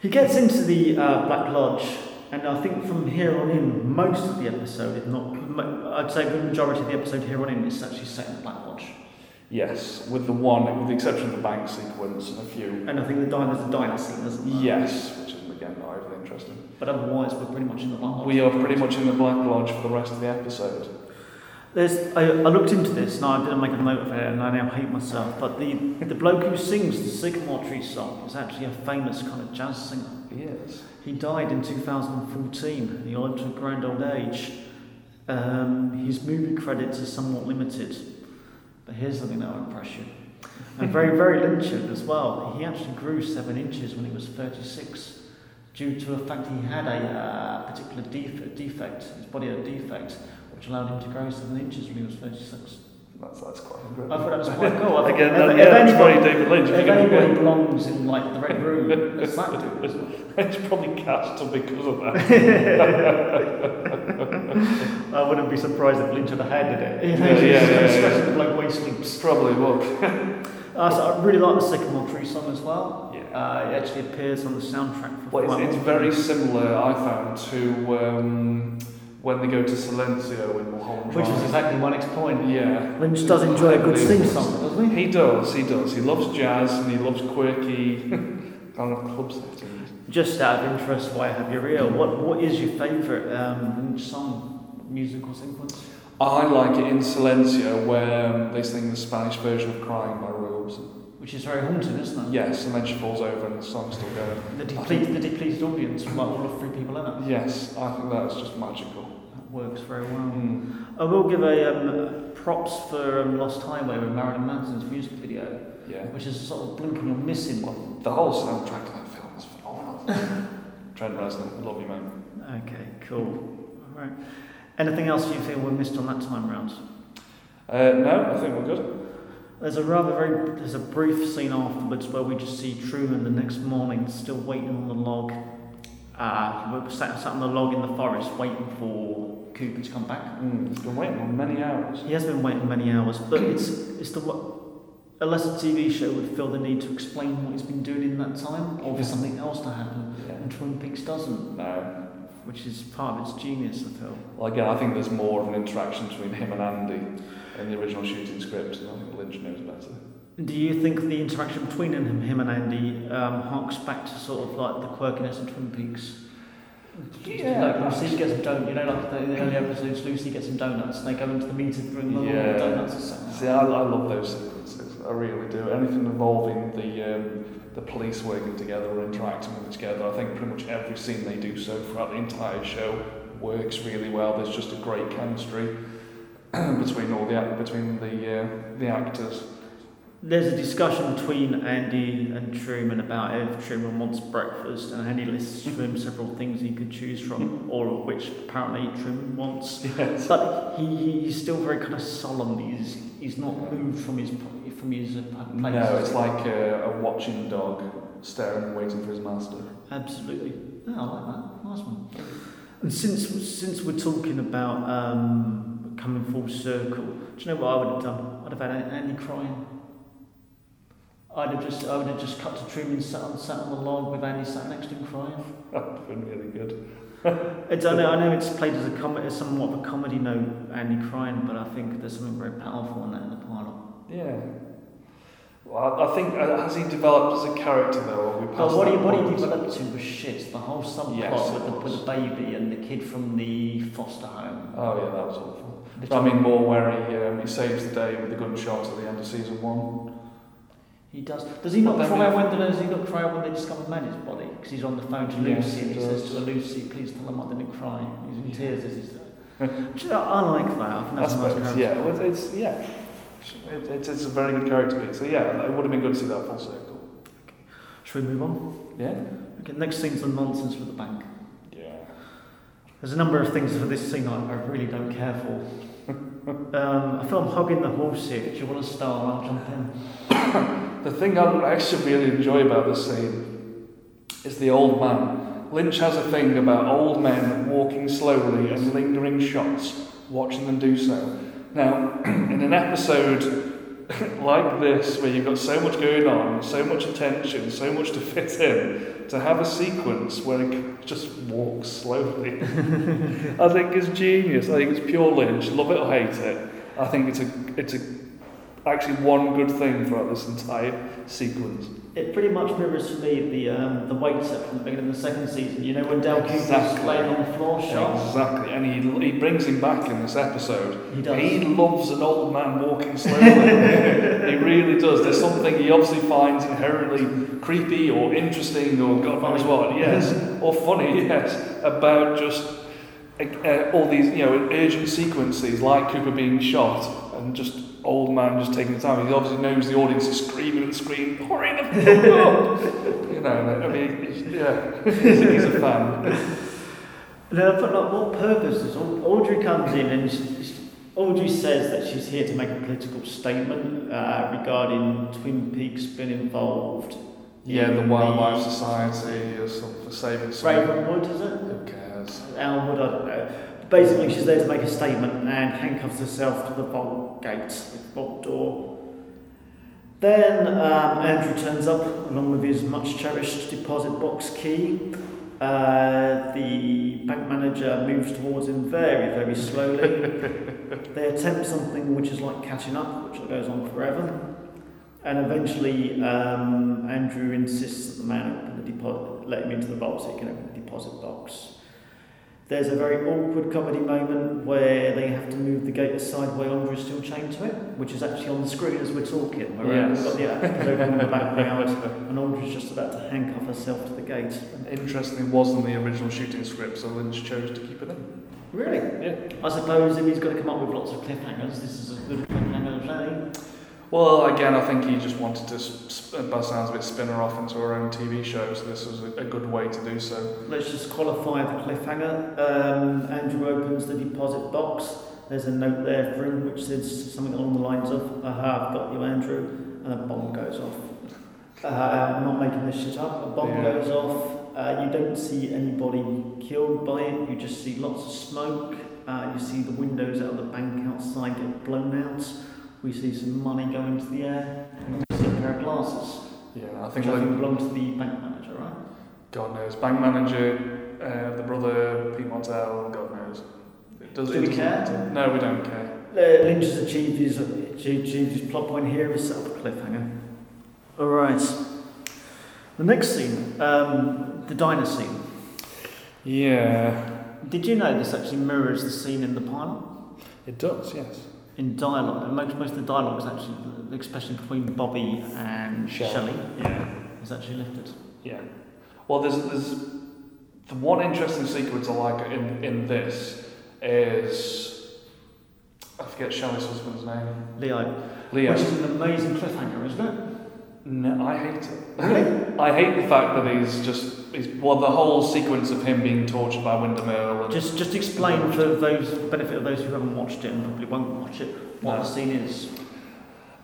He gets into the uh, Black Lodge, and I think from here on in, most of the episode, if not, I'd say the majority of the episode here on in, is actually set in the Black Lodge. Yes, with the one, with the exception of the bank sequence and a few. And I think the diner, there's a diner scene, isn't there? Yes, which is again not overly interesting. But otherwise, we're pretty much in the Black Lodge. We are pretty much in the Black Lodge for the rest of the episode. There's, I, I looked into this, and I didn't make a note of it, and I now hate myself. But the, the bloke who sings the Sycamore Tree song is actually a famous kind of jazz singer. He is. He died in 2014, and he lived to a grand old age. Um, his movie credits are somewhat limited, but here's something that will impress you. And very, very Lynchian as well. He actually grew seven inches when he was 36, due to the fact he had a uh, particular def- defect, his body had a defect, which allowed him to grow seven inches when he was 36. That's, that's quite incredible. I thought that was quite cool. I Again, if- that, if yeah, that's anybody- very David Lynch. If If anybody belongs in like the red room, it's that dude. It's probably cast because of that. I wouldn't be surprised if Lynch had handed it. You know, Yeah, yeah, yeah, stressing yeah. the bloke while sleeps. probably would. Uh, so I really like the Sycamore Tree song as well. Yeah. Uh, it actually appears on the soundtrack for Well, it's, it's very similar, I found, to um, when they go to Silencio in Mulholland Which is exactly my next point. Yeah. Lynch does enjoy a good Heavily sing song, doesn't he? He does, he does. He loves jazz and he loves quirky kind of club settings. Just out of interest, why have you ear? What What is your favourite um, Lynch song, musical sequence? I like it in Silencio where um, they sing the Spanish version of Crying by Roy Orbison. Which is very haunting, isn't it? Yes, and then she falls over and the song's still going. The I depleted, the depleted audience, like all the three people in it. Yes, I think that's just magical. Works very well. Mm. I will give a um, props for um, Lost Highway with Marilyn Manson's music video, Yeah. which is sort of blinking you're missing one. The whole soundtrack to that film is phenomenal. Trent Reznor, love you, man. Okay, cool. All right. Anything else you feel we missed on that time round? Uh, no, I think we're good. There's a rather very there's a brief scene afterwards where we just see Truman the next morning still waiting on the log. Uh, sat, sat on the log in the forest waiting for Cooper to come back. Mm, it's been waiting on many hours. He has been waiting many hours, but it's it's the what unless a TV show would feel the need to explain what he's been doing in that time, or for something else to happen, Yeah. and Twin Peaks doesn't, No. which is part of its genius. I feel. Well, again, I think there's more of an interaction between him and Andy in the original shooting script, and I think Lynch knows better. Do you think the interaction between him, him and Andy um, harks back to sort of like the quirkiness of Twin Peaks? Yeah. Like when Steve gets them donuts, you know, like the, the early episodes, Lucy gets some donuts and they go into the meeting room and yeah. the donuts and stuff. See, I, I love those sequences. I really do. Anything involving the um, the police working together or interacting with each other, I think pretty much every scene they do so throughout the entire show works really well. There's just a great chemistry between all the between the uh, the actors. There's a discussion between Andy and Truman about if Truman wants breakfast, and Andy lists for him several things he could choose from, all of which apparently Truman wants. Yes. But he, he's still very kind of solemn. He's he's not moved from his from his uh, place. No, it's like a, a watching dog staring and waiting for his master. Absolutely. Yeah, I like that. Nice one. And since since we're talking about um, coming full circle, do you know what I would have done? I'd have had Andy crying. I'd have just, I would have just cut to Truman sat on, sat on the log with Andy sat next to him crying. That would have been really good. It's, I, know, I know it's played as a comedy, as somewhat of a comedy note, Andy crying, but I think there's something very powerful in that in the pilot. Yeah. Well, I, think uh, has he developed as a character though? Or we But what he, what he developed to was shit. The whole subplot Yes, with, the, with the baby and the kid from the foster home. Oh yeah, that was awful. But I mean more where he um, he saves the day with the gunshot at the end of season one. He does. Does he not cry when does he not cry when they discover Maddie's body? Because he's on the phone to Yes, Lucy and he he says to her, Lucy, please tell them I didn't cry. He's in tears as he's Do you know, I like that. I think I that's a nice Yeah, well, it's yeah. It, it's, it's a very good character bit. So yeah, it would have been good to see that full circle. Should we move on? Yeah. Okay, next scene's the nonsense with the bank. Yeah. There's a number of things for this scene I, I really don't care for. um, I feel I'm hugging the horse here. Do you want to start? I'll jump in. The thing I actually really enjoy about this scene is the old man. Lynch has a thing about old men walking slowly and lingering shots, watching them do so. Now, in an episode like this, where you've got so much going on, so much attention, so much to fit in, to have a sequence where it just walks slowly, I think is genius. I think it's pure Lynch. Love it or hate it. I think it's a it's a actually one good thing throughout this entire sequence. It pretty much mirrors for me the um, the weight set from the beginning of the second season. You know when Dale Cooper's Exactly. laying on the floor shot. Exactly, and he, he brings him back in this episode. He does. He loves an old man walking slowly. he really does. There's something he obviously finds inherently creepy or interesting or God knows what, yes, or funny, yes, about just uh, all these you know urgent sequences like Cooper being shot and just old man just taking the time. He obviously knows the audience is screaming and screaming, hurry the fuck up! you know, I mean, he's, yeah, he's, he's a fan. I put like, what purpose is Audrey comes in and she, she- Audrey says that she's here to make a political statement uh, regarding Twin Peaks being involved. Yeah, the in Wildlife Society or something for saving. Ravenwood, is it? Who cares? Elmwood, I don't know. Basically, she's there to make a statement and handcuffs herself to the vault gate, the vault door. Then um, Andrew turns up along with his much cherished deposit box key. Uh, the bank manager moves towards him very, very slowly. they attempt something which is like catching up, which goes on forever. And eventually, um, Andrew insists that the man open the deposit, let him into the vault so he can open the deposit box. There's a very awkward comedy moment where they have to move the gate aside while Andrew's still chained to it, which is actually on the screen as we're talking. Where Yes. we've got the episode in the background, and Andrew's just about to handcuff herself to the gate. Interestingly, wasn't the original shooting script, so Lynch chose to keep it in. Really? Yeah. I suppose if he's going to come up with lots of cliffhangers, this is a good cliffhanger. Well, again, I think he just wanted to, s- s- by the sounds of it, spin her off into her own TV show, so this was a, a good way to do so. Let's just qualify the cliffhanger. Um, Andrew opens the deposit box. There's a note there for him which says something along the lines of, Aha, I've got you, Andrew. And a bomb goes off. Uh, I'm not making this shit up. A bomb Yeah. goes off. Uh, you don't see anybody killed by it. You just see lots of smoke. Uh, you see the windows out of the bank outside get blown out. We see some money go into the air. And we see a pair of glasses. Yeah, I Which think, I think Lynch, belong to the bank manager, right? God knows, bank manager, uh, the brother, Pete Martell, God knows. It does, Do we care? matter. No, we don't care. Uh, Lynch has achieved his, achieved his plot point here, he's set up a cliffhanger. Alright. The next scene, um, the diner scene. Yeah, Did you know this actually mirrors the scene in the pilot? it does, yes. In dialogue, and most, most of the dialogue is actually, the expression between Bobby and Shelley. Shelley Yeah. is actually lifted. Yeah. Well, there's there's the one interesting sequence I like in in this is I forget Shelley's husband's name. Leo. Leo. Which is an amazing cliffhanger, isn't it? No, I hate it. Really? I hate the fact that he's just he's well the whole sequence of him being tortured by Windermere. Just just explain for those for the benefit of those who haven't watched it and probably won't watch it what no. the scene is.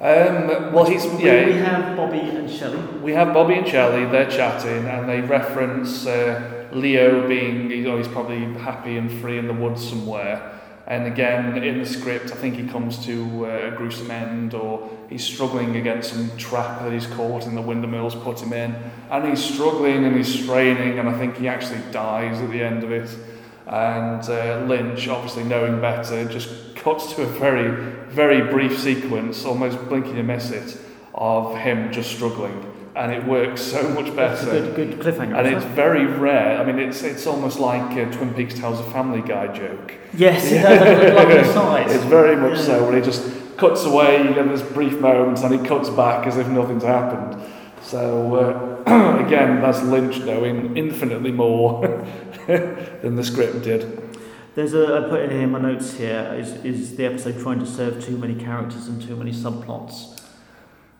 Um, well, he's we, yeah. We have Bobby and Shelley. We have Bobby and Shelley. They're chatting and they reference uh, Leo being you know he's probably happy and free in the woods somewhere And again, in the script, I think he comes to uh, a gruesome end, or he's struggling against some trap that he's caught in the Windom Earle's put him in, and he's struggling and he's straining, and I think he actually dies at the end of it. And uh, Lynch, obviously knowing better, just cuts to a very, very brief sequence, almost blinking and you miss it, of him just struggling, and it works so much That's a better. good, good cliffhanger. And it's it? very rare. I mean, it's it's almost like uh, Twin Peaks tells a Family Guy joke. yes, it does. Like, like. It's very much Yeah. so. When he just cuts away, you this brief moments, and he cuts back as if nothing's happened. So uh, again, that's Lynch knowing infinitely more than the script did. There's a, I put in here my notes here, is, is the episode trying to serve too many characters and too many subplots?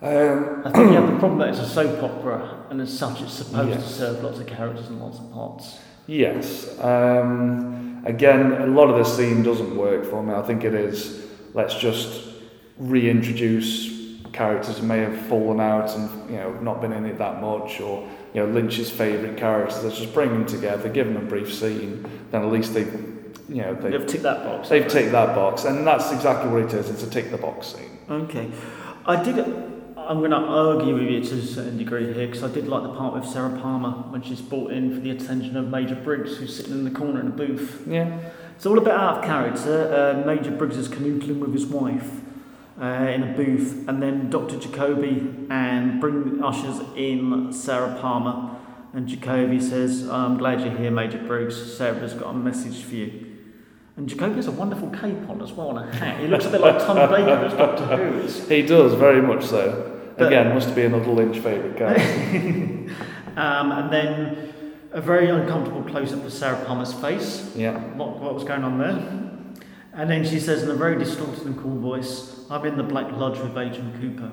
Um, I think you have the problem that it's a soap opera, and as such, it's supposed to serve lots of characters and lots of plots. Yes. Um, again, a lot of the scene doesn't work for me. I think it is let's just reintroduce characters who may have fallen out and you know not been in it that much, or you know Lynch's favourite characters. Let's just bring them together, give them a brief scene. Then at least they, you know, they, They've ticked that box. they've ticked that box, and that's exactly what it is. It's a tick the box scene. Okay. I did. I'm going to argue with you to a certain degree here because I did like the part with Sarah Palmer when she's brought in for the attention of Major Briggs, who's sitting in the corner in a booth. Yeah. It's all a bit out of character. Uh, Major Briggs is canoodling with his wife uh, in a booth, and then Dr. Jacoby and bring ushers in Sarah Palmer. And Jacoby says, "I'm glad you're here, Major Briggs. Sarah's got a message for you." And Jacoby has a wonderful cape on as well and a hat. He looks a bit like Tom Baker as Doctor Who. He does very much so. Again, must be another Lynch favourite character. Um, and then a very uncomfortable close up of Sarah Palmer's face. yeah. what, what was going on there. And then she says in a very distorted and cool voice, I'm in the Black Lodge with Agent Cooper.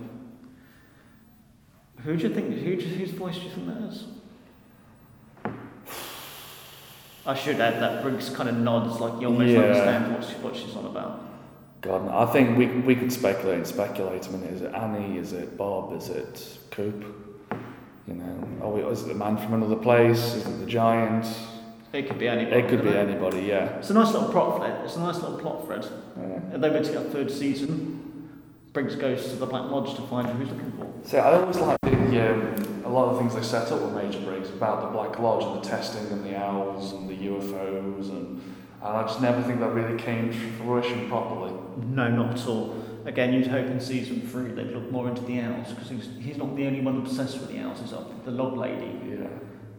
Who do you think, who, whose voice do you think that is? I should add that Briggs kind of nods like you almost Yeah. understand what, she, what she's on about. God, I think we, we could speculate and speculate. I mean, is it Annie? Is it Bob? Is it Coop? You know, are we, is it the man from another place? Is it the giant? It could be anybody. It could be couldn't anybody, yeah. It's a nice little plot thread. It's a nice little plot thread. yeah. And they went to get a third season. Briggs goes to the Black Lodge to find who he's looking for. So I always like the, um, a lot of the things they set up with Major Briggs about the Black Lodge and the testing and the owls and the UFOs and, and I just never think that really came to fruition properly. No, not at all. Again, you'd hope in season three they'd look more into the owls because he's, he's not the only one obsessed with the owls. He's up the log lady. Yeah,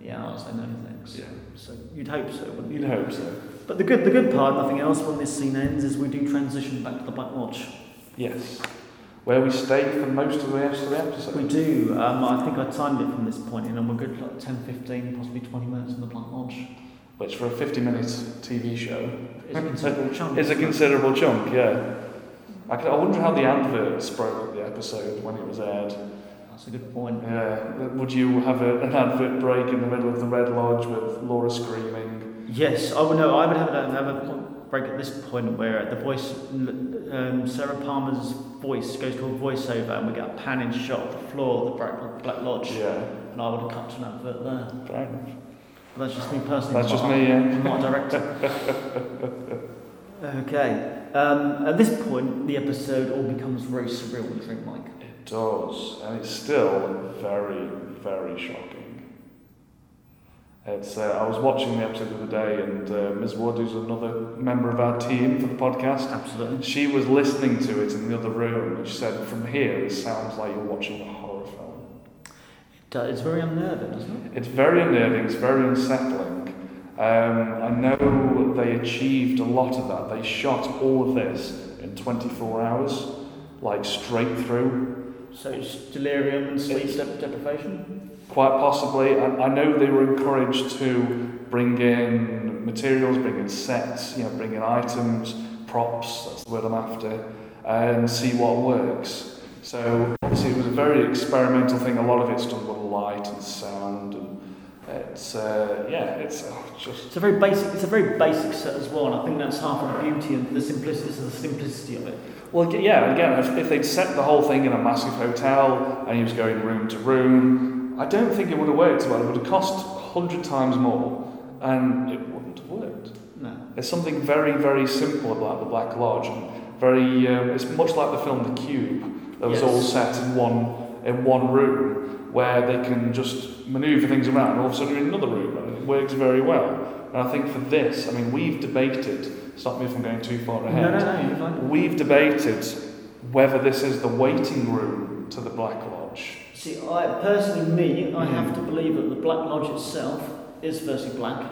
The owls, they know things. yeah. So you'd hope so, wouldn't you? You'd hope so. But the good, the good part, nothing else, when this scene ends, is we do transition back to the Black Lodge. Yes. Where we stay for most of the rest of the episode. We do. Um, I think I timed it from this point in, and we're good like 10, 15, possibly 20 minutes in the Black Lodge. Which for a 50 minute TV show It's a considerable chunk. is a considerable chunk, yeah. I, I wonder how the adverts broke up the episode when it was aired. That's a good point. Yeah. Would you have a, an advert break in the middle of the Red Lodge with Laura screaming? Yes, I would know. I would have a, have a break at this point where the voice, um, Sarah Palmer's voice goes to a voiceover, and we get a panning shot of the floor of the Black, Black Lodge, Yeah. and I would have cut to an advert there. Fair enough. That's just me personally. That's just me, yeah. I'm not a director. okay. Um, at this point, the episode all becomes very surreal and dreamlike. It does, and it's still very, very shocking. It's. Uh, I was watching the episode the other day, and uh, Ms. Wood, who's another member of our team for the podcast, Absolutely. she was listening to it in the other room, and she said, "From here, it sounds like you're watching a horror film." It does- It's very unnerving, doesn't it? It's very unnerving. It's very unsettling. Um, I know they achieved a lot of that. They shot all of this in 24 hours, like straight through. So it's delirium and sleep It's- deprivation. Quite possibly. I, I know they were encouraged to bring in materials, bring in sets, you know, bring in items, props, that's the word I'm after, and see what works. So obviously it was a very experimental thing. A lot of it's done light and sound, and it's uh, yeah, it's uh, just It's a very basic. It's a very basic set as well, and I think that's half of the beauty and the simplicity, the simplicity of it. Well, yeah, again, if, if they'd set the whole thing in a massive hotel and he was going room to room, I don't think it would have worked well. It would have cost a hundred times more and it wouldn't have worked. No. There's something very, very simple about the Black Lodge. And very, um, it's much like the film The Cube, that was Yes. all set in one in one room, where they can just manoeuvre things around. And all of a sudden, you're in another room, and it works very well. And I think for this, I mean, we've debated. Stop me if I'm going too far ahead. no, no, you're fine. We've debated whether this is the waiting room to the Black Lodge. See, I personally, me, I Mm. have to believe that the Black Lodge itself is firstly black,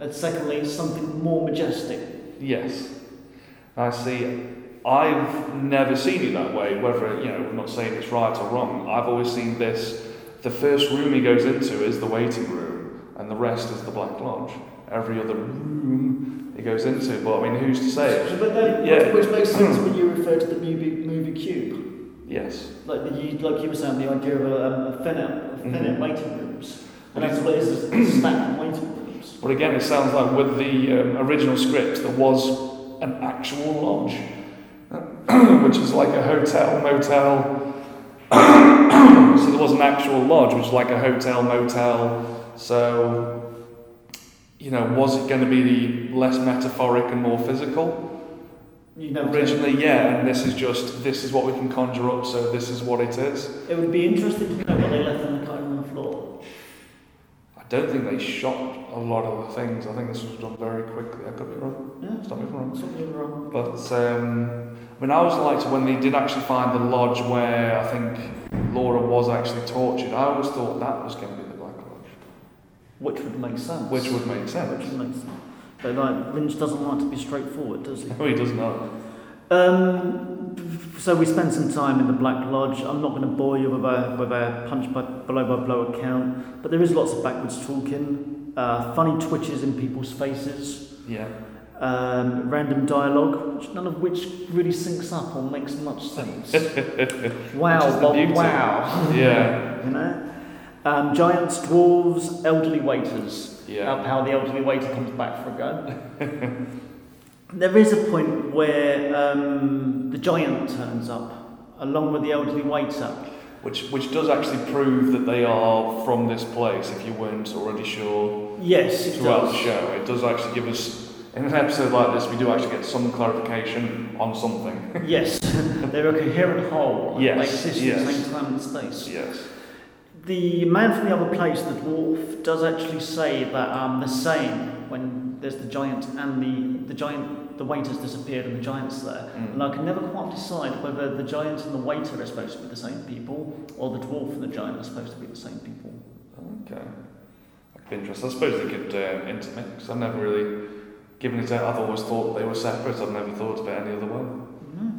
and secondly, it's something more majestic. Yes. I see. I've never seen it that way, whether, you know, I'm not saying it's right or wrong. I've always seen this, the first room he goes into is the waiting room, and the rest is the Black Lodge. Every other room he goes into, but I mean, who's to say? But then, Yeah. which makes sense when you refer to the movie, movie Cube. Yes. Like, the, you, like you were saying, the idea of a, um, a finite Mhm. waiting rooms. And that's what it is, it's stacked waiting rooms. But again, it sounds like with the um, original script, there was an actual lodge, which is like a hotel, motel. was an actual lodge, which is like a hotel, motel. So, you know, was it going to be the less metaphoric and more physical? You know, Originally, yeah, and this is just, this is what we can conjure up, so this is what it is. it would be interesting to know what they left on the cutting room floor. I don't think they shot a lot of the things. I think this was done very quickly. I could be wrong. Yeah, Stop me if I'm wrong. something wrong. But um, mean, I always liked when they did actually find the lodge where I think Laura was actually tortured. I always thought that was going to be the Black Lodge, Which would make sense. which would make sense. Which would make sense. But like, Lynch doesn't like to be straightforward, does he? No, he does not. Um, so we spent some time in the Black Lodge. I'm not going to bore you with a, with a punch by blow by blow account, but there is lots of backwards talking, uh, funny twitches in people's faces, Yeah. Um, random dialogue, none of which really syncs up or makes much sense. wow, Bob, wow. Yeah. You know? Um, giants, dwarves, elderly waiters. Yeah. How, how the elderly waiter comes back for a go. there is a point where um, the giant turns up, along with the elderly waiter. Which, which does actually prove that they are from this place, if you weren't already sure Yes, it throughout the show. It does actually give us, in an episode like this, we do actually get some clarification on something. Yes, they're a coherent whole. Yes, They exist at yes. the same time and space. yes. The man from the other place, the dwarf, does actually say that um, the same when there's the giant and the, the giant, the waiter's disappeared and the giant's there. Mm. And I can never quite decide whether the giant and the waiter are supposed to be the same people or the dwarf and the giant are supposed to be the same people. Okay. That could be interesting. I suppose they could um, intermix. I've never really given it out. I've always thought they were separate. I've never thought of it any other way.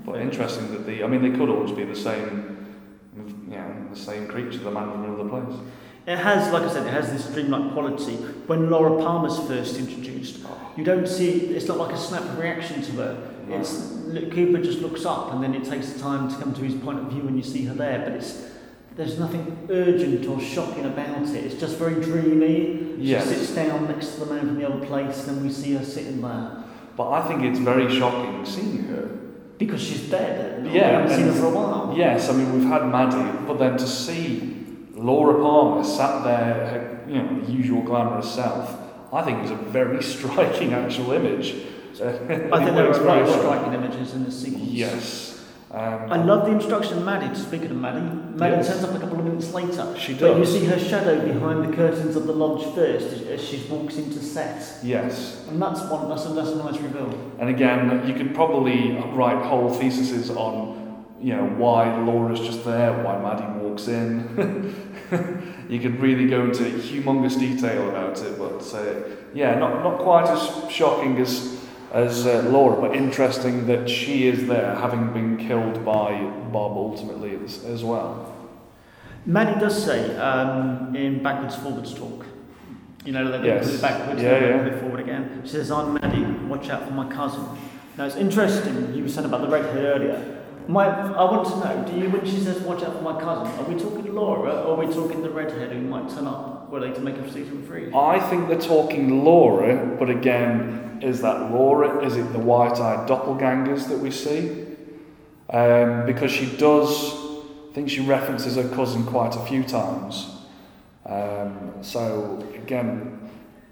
But interesting that the, I mean, they could always be the same, you know, the same creature, the man from another place. It has, like I said, it has this dreamlike quality. When Laura Palmer's first introduced, you don't see, it's not like a snap reaction to her. It's Cooper just looks up and then it takes the time to come to his point of view and you see her there. But it's there's nothing urgent or shocking about it. It's just very dreamy. She sits down next to the man from the other place and then we see her sitting there But I think it's very shocking seeing her. because she's dead. Yeah, we haven't seen her for a while. Yes, I mean, we've had Maddie, but then to see Laura Palmer sat there, her, you know, the usual glamorous self, I think is a very striking actual image. I think there are very striking images in this sequence. Yes. Um, I love the introduction of Maddie. Speaking of Maddie, Maddie Yes. turns up a couple of minutes later. She does. But you see her shadow behind the curtains of the lodge first as, as she walks into set. Yes. And that's one that's a, that's a nice reveal. And again, you could probably write whole theses on, you know, why Laura's just there, why Maddie walks in. you could really go into humongous detail about it, but uh, yeah, not, not quite as shocking as as uh, Laura, but interesting that she is there, having been killed by Bob ultimately as, as well. Maddie does say um, in backwards forwards talk, you know, going Yes. backwards, Yeah, they're yeah. forward again. She says, I'm Maddie, watch out for my cousin. Now it's interesting, you were saying about the redhead earlier. My, I want to know, do you, when she says watch out for my cousin, are we talking Laura or are we talking the redhead who might turn up, were they to make a season three? I think they're talking Laura, but again, is that Laura? Is it the white-eyed doppelgangers that we see? Um, because she does, I think she references her cousin quite a few times. Um, so again,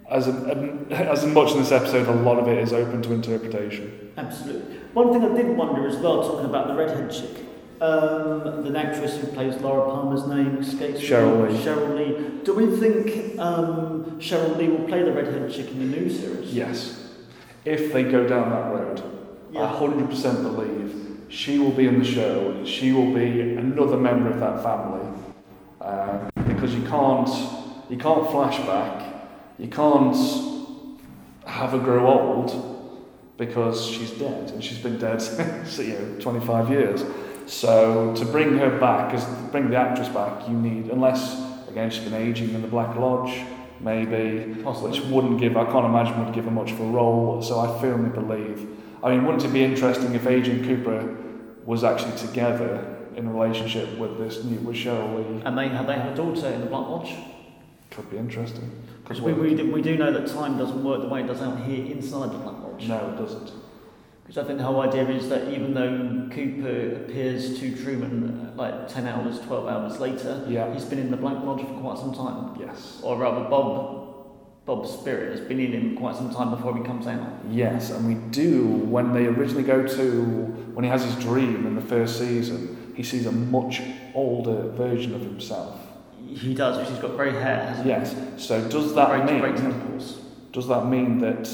as um, as much in this episode, a lot of it is open to interpretation. Absolutely. One thing I did wonder as well, talking about the redhead chick, um, the actress who plays Laura Palmer's name escapes. Sheryl Lee. Sheryl Lee. Do we think um, Sheryl Lee will play the redhead chick in the new series? Yes, if they go down that road, Yeah. I hundred percent believe she will be in the show. She will be another member of that family, um, because you can't you can't flashback, you can't have her grow old because she's dead and she's been dead so, you know 25 years. So to bring her back, as bring the actress back, you need unless again she's been aging in the Black Lodge, maybe Possibly. which wouldn't give, I can't imagine would give her much of a role, so I firmly believe. I mean, wouldn't it be interesting if Agent Cooper was actually together in a relationship with this new, with Sheryl Lee? And they have they have a daughter in the Black Lodge. Could be interesting. Because we, we, we do know that time doesn't work the way it does out here inside the Black Lodge. No, it doesn't. Because I think the whole idea is that even though Cooper appears to Truman uh, like 10 hours, 12 hours later, Yeah. he's been in the Black Lodge for quite some time. Yes. Or rather, Bob, Bob's spirit has been in him quite some time before he comes out. Yes, and we do, when they originally go to, when he has his dream in the first season, he sees a much older version of himself. He does, because he's got grey hair, hasn't Yes, so does that Great, mean, does that mean that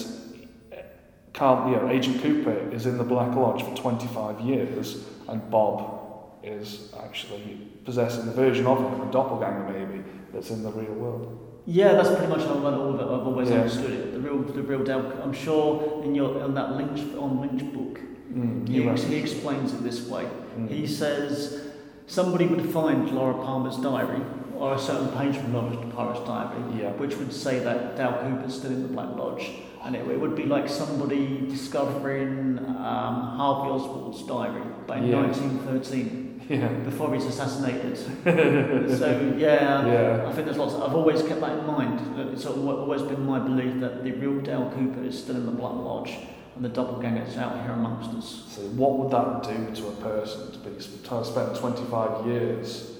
Carl, you know, Agent Cooper is in the Black Lodge for 25 years and Bob is actually possessing the version of him, a doppelganger maybe, that's in the real world? Yeah, that's pretty much how I've all of it. I've always Yeah. understood it. The real, the real Dale. I'm sure in your on that Lynch on Lynch book, Mm, he, ex- he explains it this way. Mm. He says somebody would find Laura Palmer's diary or a certain page from Laura Palmer's diary, Yeah. which would say that Dale Cooper's still in the Black Lodge, and it, it would be like somebody discovering um, Harvey Oswald's diary back in Yeah. 1913 Yeah. before he's assassinated. so yeah, Yeah. I think there's lots. I've always kept that in mind. It's always been my belief that the real Dale Cooper is still in the Black Lodge, and the doppelganger is out here amongst us. So what would that do to a person to be to spend 25 years?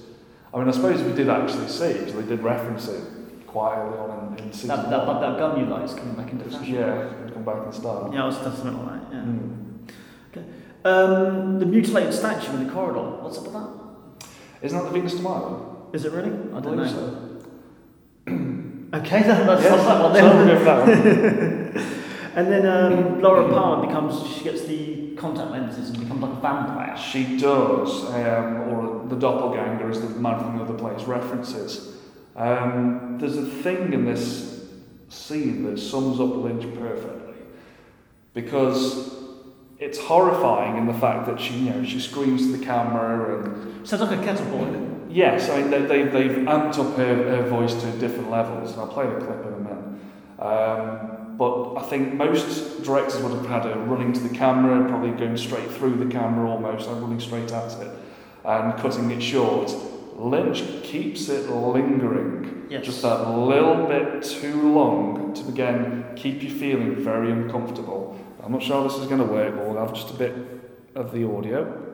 I mean, I suppose we did actually see, because they did reference it quite early on in, in season That, that, one. that gun you like is coming back into fashion. Yeah, it'd come back and start. Yeah, I was something like that. Yeah. Mm. Um, the mutilated statue in the corridor. What's up with that? Isn't that the Venus de Milo? Is it really? I don't know. so. Okay, then that's Yes, that's that one then. go that one. And then um, Laura Palmer becomes. She gets the contact lenses and becomes like a vampire. She does, um, or the doppelganger, as the man from the other place references. Um, there's a thing in this scene that sums up Lynch perfectly, because it's horrifying in the fact that she, you know, she screams to the camera and Sounds like a kettle boy. Yes, I mean, they, they, they've amped up her, her voice to different levels, and I'll play the clip in a minute. Um, but I think most directors would have had her running to the camera, probably going straight through the camera almost, and running straight at it, and cutting it short. Lynch keeps it lingering, Yes. just that little bit too long to again keep you feeling very uncomfortable. I'm not sure this is going to work, but we'll have just a bit of the audio.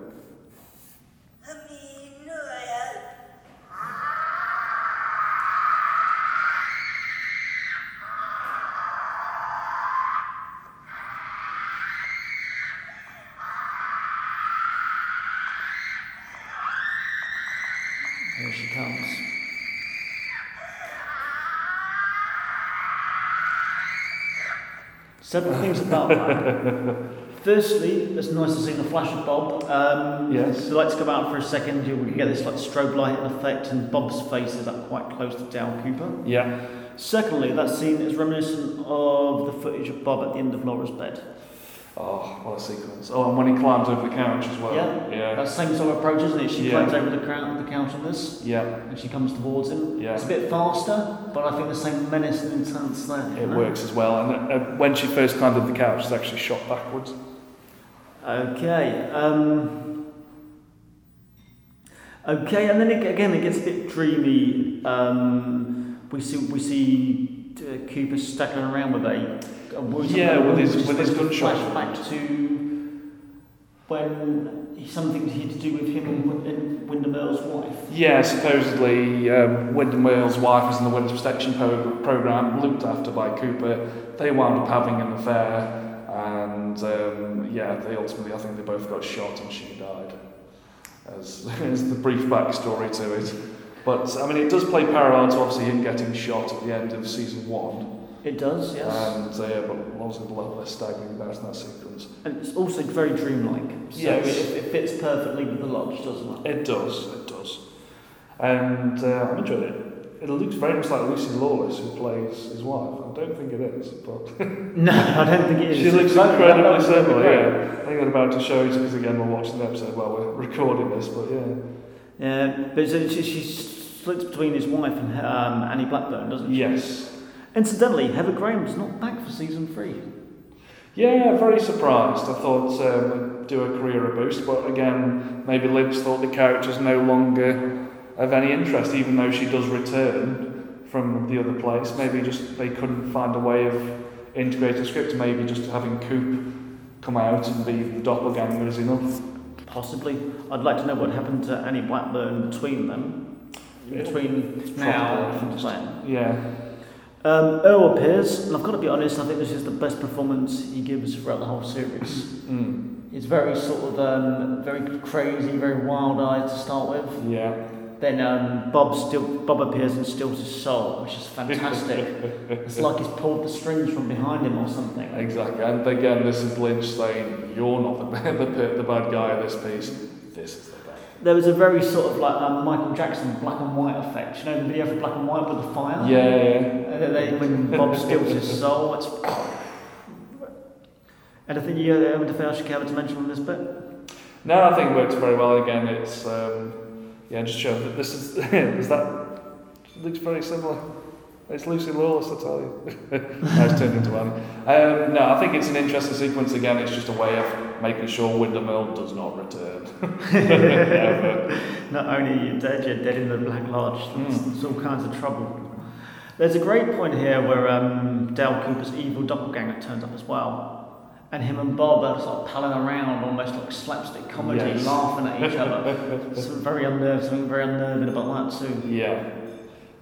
She comes. Several things about that. Firstly, it's nice to see the flash of Bob. Um, Yes. The lights come out for a second. You get this like strobe light effect, and Bob's face is up quite close to Dale Cooper. Yeah. Secondly, that scene is reminiscent of the footage of Bob at the end of Laura's bed. Oh, what a sequence. Oh, and when he climbs over the couch as well. Yeah. Yeah. That same sort of approach, isn't it? She Yeah. climbs over the, crowd, the couch in this, Yeah. and she comes towards him. Yeah. It's a bit faster, but I think the same menace and intense there. It know? works as well. And uh, when she first climbed over the couch, it's actually shot backwards. Okay. Um, okay, and then it, again it gets a bit dreamy. Um, we see we see uh, Cooper staggering around with a, Yeah, with his- with his gunshot Flash back to when something he had to do with him and, Windom Earle's wife. Yeah, supposedly um, Windom wife was in the Witness Protection pro- Programme, looked after by Cooper. They wound up having an affair, and um, yeah, they ultimately, I think they both got shot and she died. As, as the brief backstory to it. But I mean, it does play parallel to obviously him getting shot at the end of season one. It does, yes. And uh, yeah, but the level less staggering about in that sequence. and it's also very dreamlike. So Yes. it, it fits perfectly with the lodge, doesn't it? It does, it does. And uh, I'm enjoying it. It looks very much like Lucy Lawless, who plays his wife. I don't think it is, but No, I don't think it is. she looks incredibly similar. Yeah, I think I'm about to show you because again we're watching the episode while we're recording this. But yeah, Yeah, but so she, she splits between his wife and um, Annie Blackburn, doesn't she? yes, Incidentally, Heather Graham's not back for season three. yeah, very surprised. I thought um, do a career a boost, but again, maybe Libs thought the character's no longer of any interest, even though she does return from the other place. Maybe just they couldn't find a way of integrating the script. Maybe just having Coop come out and be the doppelganger is enough. Possibly. I'd like to know what happened to Annie Blackburn between them. Between now and then. Yeah, Um, Earle appears, and I've got to be honest, I think this is the best performance he gives throughout the whole series. mm. He's very sort of um, very crazy, very wild-eyed to start with. yeah. Then um, Bob still Bob appears and steals his soul, which is fantastic. it's like he's pulled the strings from behind him or something. Exactly, and again, this is Lynch saying, "You're not the bad, the, the bad guy of this piece. This is the bad." There was a very sort of like um, Michael Jackson black and white effect. You know the video for black and white with the fire. Yeah, yeah. Then they, when Bob steals his soul, it's. Anything you anything else you care to mention on this bit? No, I think it works very well. Again, it's um, yeah, just show that this is is that looks very similar. It's Lucy Lawless, I tell you. no, it's turned into Annie. Um, no, I think it's an interesting sequence. Again, it's just a way of making sure Windom Earle does not return. Not only are you dead, you're dead in the Black Lodge. There's, Mm. there's all kinds of trouble. There's a great point here where um, Dale Cooper's evil doppelganger turns up as well. And him and Bob are sort of palling around, almost like slapstick comedy, Yes. laughing at each other. Something very unnerving, something very unnerving about that too. Yeah.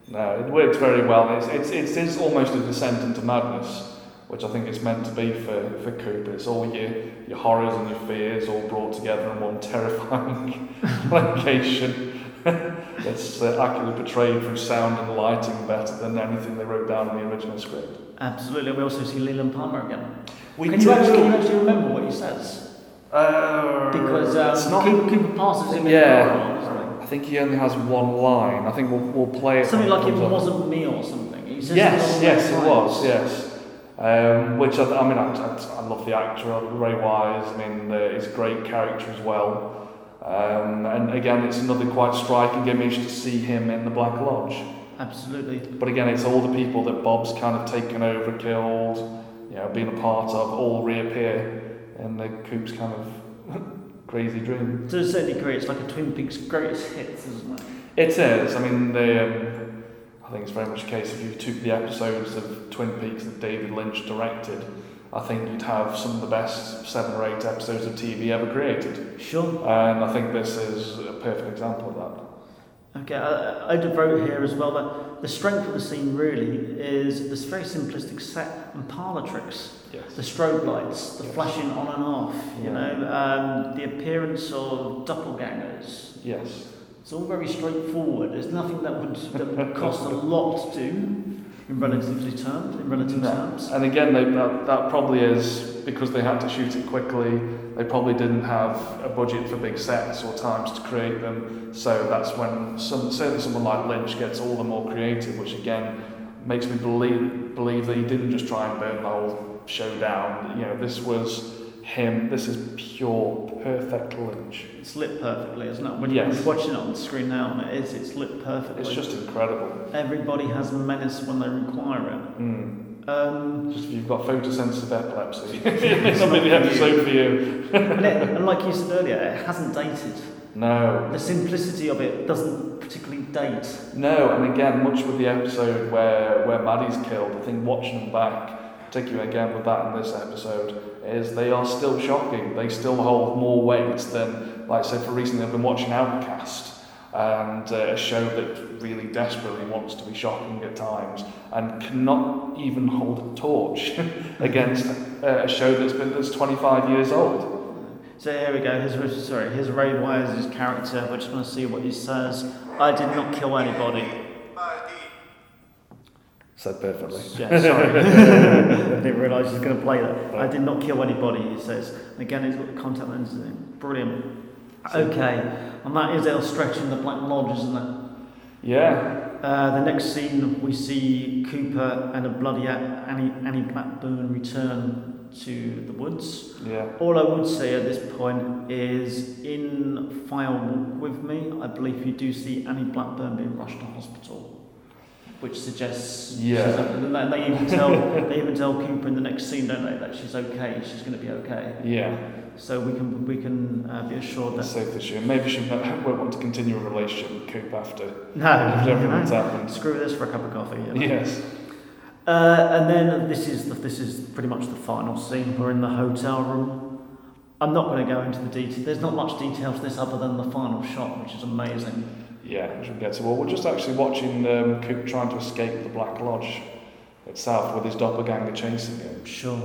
No, it works very well. It's, it's, it's, it's almost a descent into madness, which I think it's meant to be for, for Cooper. It's all your, your horrors and your fears all brought together in one terrifying location. it's uh, accurately portrayed through sound and lighting better than anything they wrote down in the original script. Absolutely. We also see Leland Palmer again. We can, you actually, can you actually remember what he says? Uh, Because it's um, not, Cooper, Cooper passes him Yeah. in the corridor, doesn't I think he only has one line. I think we'll, we'll play it. Something like it wasn't me or something. He says Yes, yes, it was, yes. Um, which I, I mean, I, I, I love the actor, Ray Wise. I mean, uh, he's a great character as well. Um, and again, it's another quite striking image to see him in the Black Lodge. Absolutely. But again, it's all the people that Bob's kind of taken over, killed, you know, been a part of, all reappear in the Coop's kind of crazy dream. To a certain degree, it's like a Twin Peaks greatest hits, isn't it? It is. I mean, the, um, I think it's very much a case if you took the episodes of Twin Peaks that David Lynch directed, I think you'd have some of the best seven or eight episodes of TV ever created. Sure. And I think this is a perfect example of that. Okay, I, I'd vote here as well that the strength of the scene really is this very simplistic set and parlour tricks. Yes. The strobe lights, the flashing on and off, you Yeah. know, um, the appearance of doppelgangers. Yes. It's all very straightforward. There's nothing that would, that would cost a lot to do in relatively terms. In relative No. terms. And again, they, that, that probably is because they had to shoot it quickly. They probably didn't have a budget for big sets or times to create them. So that's when some, certainly someone like Lynch gets all the more creative, which again makes me believe believe that he didn't just try and burn the whole show down. You know, this was him. This is pure, perfect Lynch. It's lit perfectly, isn't it? When Yes. you're watching it on the screen now, and it is, it's lit perfectly. It's just incredible. Everybody has menace when they require it. Mm. Um, Just if you've got photosensitive epilepsy, it's not really the episode for you. and, it, and like you said earlier, it hasn't dated. No, The simplicity of it doesn't particularly date. No, and again, much with the episode where, where Maddie's killed, I think watching them back, particularly again with that in this episode, is they are still shocking. They still hold more weight than, like I said, for recently I've been watching Outcast, and uh, a show that really desperately wants to be shocking at times and cannot even hold a torch against uh, a show that's been that's 25 years old. So here we go. Here's sorry. Here's Ray Wise's character. We're just going to see what he says. I did not kill anybody. Said perfectly. Yeah, sorry. I didn't realise he was going to play that. I did not kill anybody. He says. Again, he's got the contact lenses in. Brilliant. Okay, and that is El Stretch in the Black Lodge, isn't it? Yeah, Uh, the next scene, we see Cooper and a bloody Annie, Annie Blackburn return to the woods. yeah. All I would say at this point is in Fire Walk With Me, I believe you do see Annie Blackburn being rushed to hospital, which suggests Yeah. she's, and they- they even tell they even tell Cooper in the next scene, don't they, that she's okay, she's going to be okay. Yeah, So we can we can uh, be assured that safe this year. Maybe she won't want to continue a relationship with Coop after no, after everything's know, happened. screw this for a cup of coffee. You know? Yes. Uh, and then this is the, this is pretty much the final scene. We're in the hotel room. I'm not going to go into the detail. There's not much detail to this other than the final shot, which is amazing. Yeah, we'll get to. Well, we're just actually watching um, Coop trying to escape the Black Lodge itself with his doppelganger chasing him, Sure.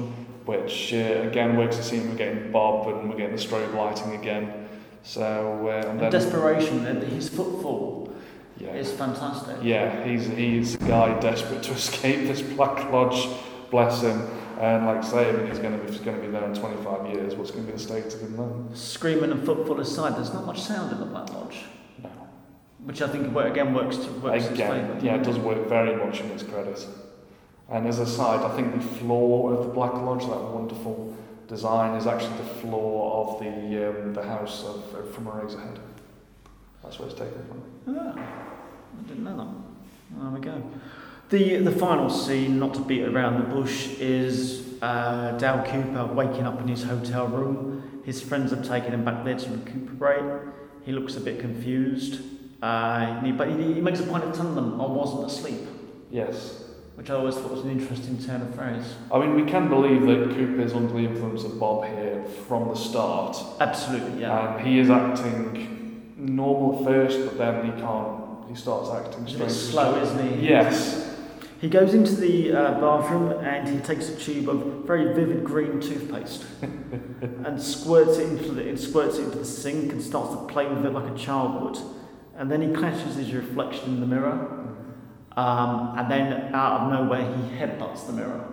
which uh, again works the scene. We're getting Bob and we're getting the strobe lighting again. So, uh, and then, desperation, and his footfall yeah, is fantastic. yeah, he's he's a guy desperate to escape this Black Lodge. Bless him. And like I say, I mean, he's going to be he's going to be there in 25 years. What's going to be the state of him then? Screaming and footfall aside, there's not much sound in the Black Lodge. Which I think again works to works Again, yeah, it does work very much in its credit. And as a side, I think the floor of the Black Lodge, that wonderful design, is actually the floor of the um, the house of uh, from Eraserhead. That's where it's taken from. Ah, I didn't know that. There we go. The the final scene, not to beat around the bush, is uh, Dale Cooper waking up in his hotel room. His friends have taken him back there to recuperate. He looks a bit confused, uh, but he, he makes a point of telling them, "I wasn't asleep," Yes. which I always thought was an interesting turn of phrase. I mean, we can believe that Cooper is under the influence of Bob here from the start. Absolutely, yeah. And he is acting normal first, but then he can't. He starts acting He's strange. slow, isn't he? Yes. He goes into the uh, bathroom and he takes a tube of very vivid green toothpaste and squirts it into the it squirts it into the sink and starts to play with it like a child would. And then he clashes his reflection in the mirror, um, and then out of nowhere he headbutts the mirror.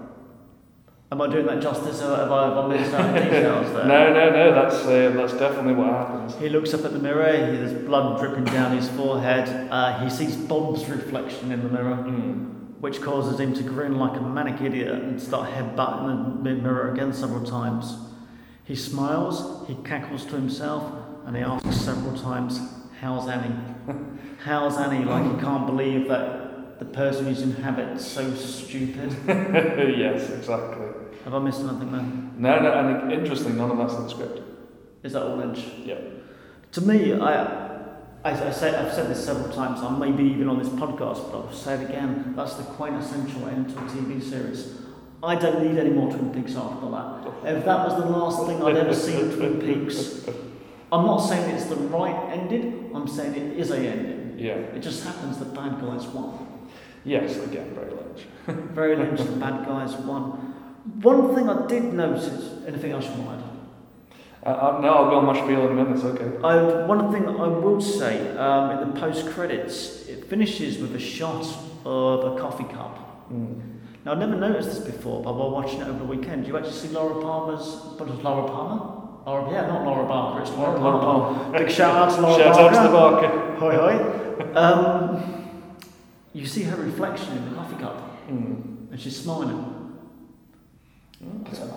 Am I doing that justice? Or have I, have I missed out details there? No, no, no. That's uh, that's definitely what happens. He looks up at the mirror. He, there's blood dripping down his forehead. Uh, he sees Bob's reflection in the mirror. Mm. which causes him to grin like a manic idiot and start headbutting the mirror again several times. He smiles, he cackles to himself, and he asks several times, How's Annie? How's Annie? Like he can't believe that the person who's in habit's so stupid. yes, exactly. Have I missed anything there? No, no, and interesting, none of that's in the script. Is that all Lynch? Yeah. To me, I, as I say, I've said this several times, and maybe even on this podcast, but I'll say it again. That's the quintessential end to a TV series. I don't need any more Twin Peaks after that. If that was the last thing I'd ever see of Twin Peaks, I'm not saying it's the right ending. I'm saying it is a ending. Yeah. It just happens that bad guys won. Yes, again, very Lynch. Very Lynch, the bad guys won. One thing I did notice. Anything else you want to add? Uh, uh, no, I'll go on my spiel in a minute, it's okay. I, one thing I will say um, in the post credits, it finishes with a shot of a coffee cup. Mm. Now, I've never noticed this before, but while watching it over the weekend, do you actually see Laura Palmer's. What is Laura Palmer? Laura, yeah, not Laura Barker, it's Laura, Laura Palmer. Big shout out to Laura Shout Barker. out to the Barker. Hoi hoi. Um, you see her reflection in the coffee cup, Mm. and she's smiling.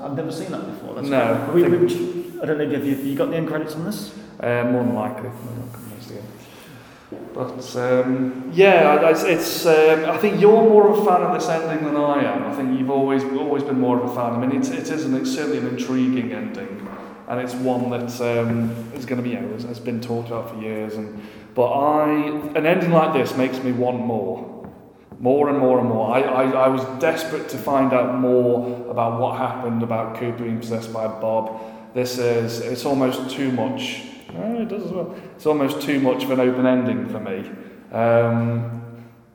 I've never seen that before. That's No, We, we, I don't know if you, you got the end credits on this? Uh, more than likely. I'm not convinced again. But um, yeah, I- it's, it's um, I think you're more of a fan of this ending than I am. I think you've always always been more of a fan. I mean, it's, it is an, it's certainly an intriguing ending, and it's one that um, is going to be you know, has, has been talked about for years. And but I an ending like this makes me want more. More and more and more. I, I, I was desperate to find out more about what happened about Cooper being possessed by Bob. This is, it's almost too much. Oh, it does as well. It's almost too much of an open ending for me. Um,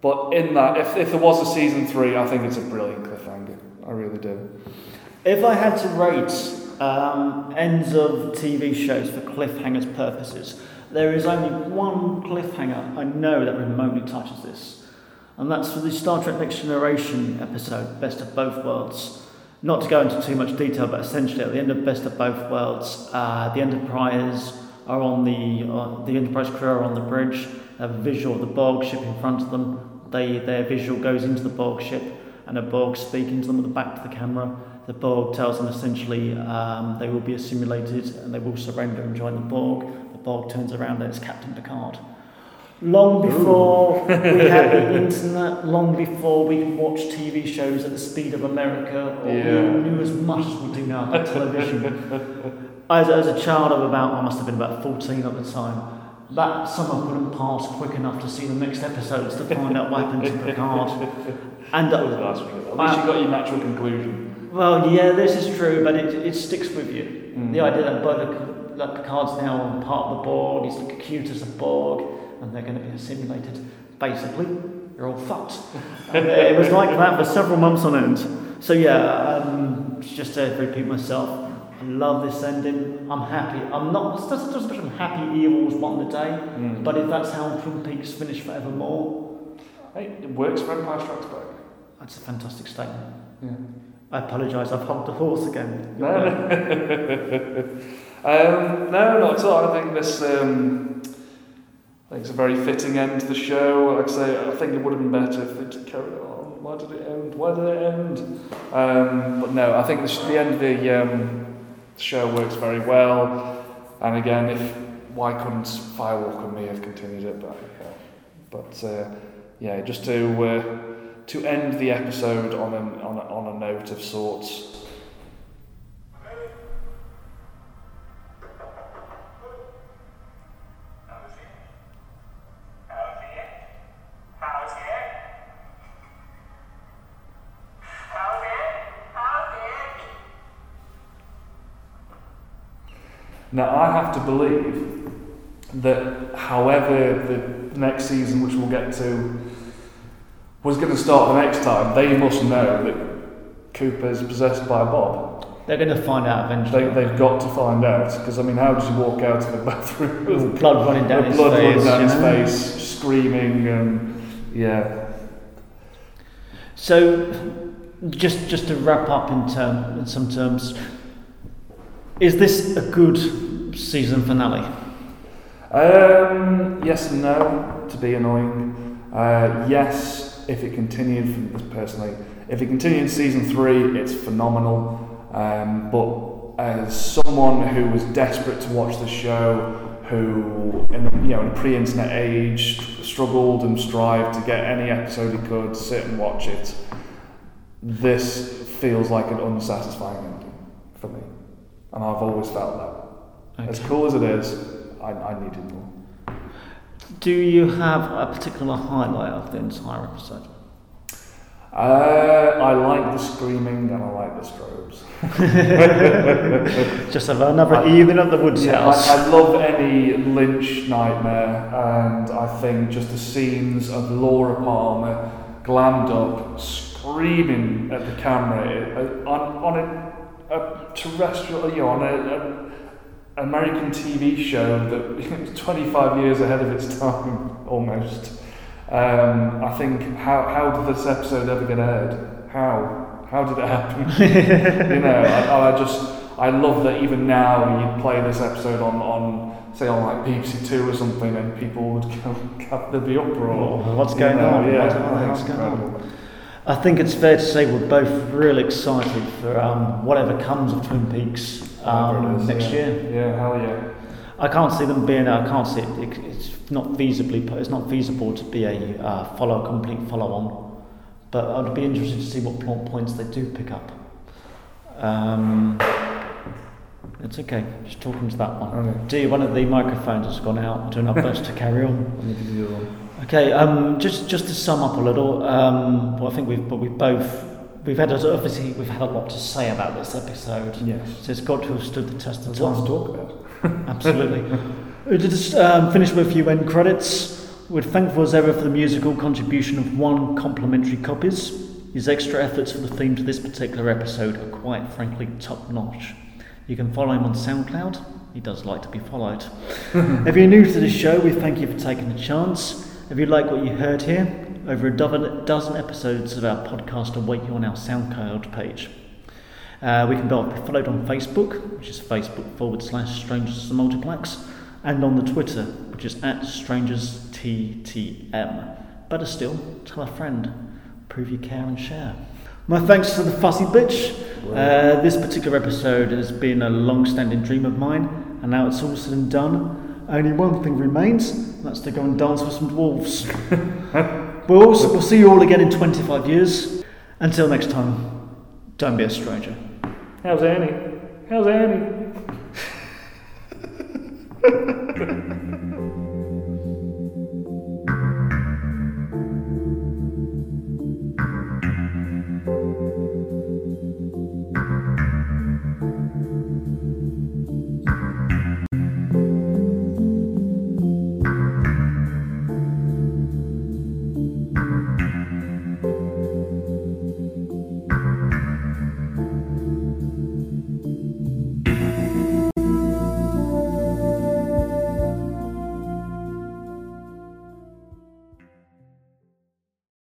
but in that, if, if there was a season three, I think it's a brilliant cliffhanger. I really do. If I had to rate um, ends of TV shows for cliffhangers purposes, there is only one cliffhanger I know that remotely touches this, and that's for the Star Trek Next Generation episode, Best of Both Worlds. Not to go into too much detail, but essentially at the end of Best of Both Worlds, uh, the Enterprise are on the uh, the Enterprise crew are on the bridge. They have a visual of the Borg ship in front of them. They their visual goes into the Borg ship, and a Borg speaking to them with the back to the camera. The Borg tells them essentially um, they will be assimilated and they will surrender and join the Borg. The Borg turns around and it's Captain Picard. Long before we had the internet, long before we could watch TV shows at the speed of America, or Yeah. we knew as much as we do now on television. as, as a child of about, I must have been about 14 at the time, that summer couldn't pass quick enough to see the next episodes to find out what happened to Picard. And That was uh. At least you got your natural conclusion. Well, yeah, this is true, but it, it sticks with you. Mm. The idea that, that Picard's now part of the Borg, he's Locutus of Borg, and they're going to be assimilated. Basically, you're all fucked. And it was like that for several months on end. So yeah, um, just to repeat myself, I love this ending. I'm happy. I'm not. It doesn't doesn't mean I'm happy Evil's won the day, Mm. but if that's how Twin Peaks finish forevermore, Hey, it works for Empire Strikes Back. that's a fantastic statement. Yeah. I apologise. I've hogged the horse again. No, um, no, not at all. I think this. Um, I think it's a very fitting end to the show. Like I say, I think it would have been better if they'd carried on. Why did it end? Why did it end? Um, but no, I think the, the end of the um, show works very well. And again, if why couldn't Firewalk and me have continued it? But yeah, but uh, yeah, just to uh, to end the episode on a, on a, on a note of sorts. Now, I have to believe that, however, the next season, which we'll get to, was going to start the next time, they must know that Cooper's possessed by Bob. They're going to find out eventually. They, they've got to find out, because, I mean, how does he walk out of the bathroom with With blood running down his blood running face. down you his know? face, screaming, and yeah. So, just just to wrap up in term in some terms, is this a good season finale? Um, yes and no, to be annoying. Uh, yes, if it continued from this personally, if it continued in season three, it's phenomenal. Um, but as someone who was desperate to watch the show, who in the, you know in the pre-internet age struggled and strived to get any episode he could, sit and watch it, this feels like an unsatisfying ending for me, and I've always felt that. As cool as it is, I, I needed more. Do you have a particular highlight of the entire episode? Uh, I like the screaming and I like the strobes. Just have another evening at the Woods Yeah, house. I, I love any Lynch nightmare, and I think just the scenes of Laura Palmer glammed up, screaming at the camera uh, on, on a, a terrestrial, you know, on a, a American TV show that was 25 years ahead of its time, almost. Um, I think, how, how did this episode ever get aired? How? How did it happen? you know, I, I just, I love that even now you play this episode on, on say on like BBC Two or something, and people would go, there'd be uproar. Oh, what's going know, on? Yeah, What the I think hell's it's going on? I think it's fair to say we're both really excited for um, whatever comes of Twin Peaks um, is, next yeah. year. Yeah, hell yeah. I can't see them being. I can't see it. it it's not feasibly. It's not feasible to be a uh, follow, complete follow-on. But I'd be interested to see what plot points they do pick up. Um, it's okay. Just talking to that one. Okay. D, one of the microphones has gone out. Doing our best to carry on. I need to do the other one. Okay, um, just just to sum up a little, um, well, I think we've but we both we've had a, obviously we've had a lot to say about this episode. Yes. So it's got to have stood the test of time. to talk about. Absolutely. we just um, finish with a few end credits. We're thankful as ever for the musical contribution of one complimentary copies. His extra efforts for the theme to this particular episode are quite frankly top notch. You can follow him on SoundCloud. He does like to be followed. if you're new to the show, we thank you for taking the chance. If you like what you heard here, over a dozen, episodes of our podcast await you on our SoundCloud page. Uh, we can be followed on Facebook, which is Facebook forward slash Strangers to the Multiplex, and on the Twitter, which is at Strangers TTM. Better still, tell a friend, prove you care and share. My thanks to the fussy bitch. Uh, this particular episode has been a long standing dream of mine, and now it's all said and done. Only one thing remains, and that's to go and dance with some dwarves. we'll, also, we'll see you all again in 25 years. Until next time, don't be a stranger. How's Annie? How's Annie?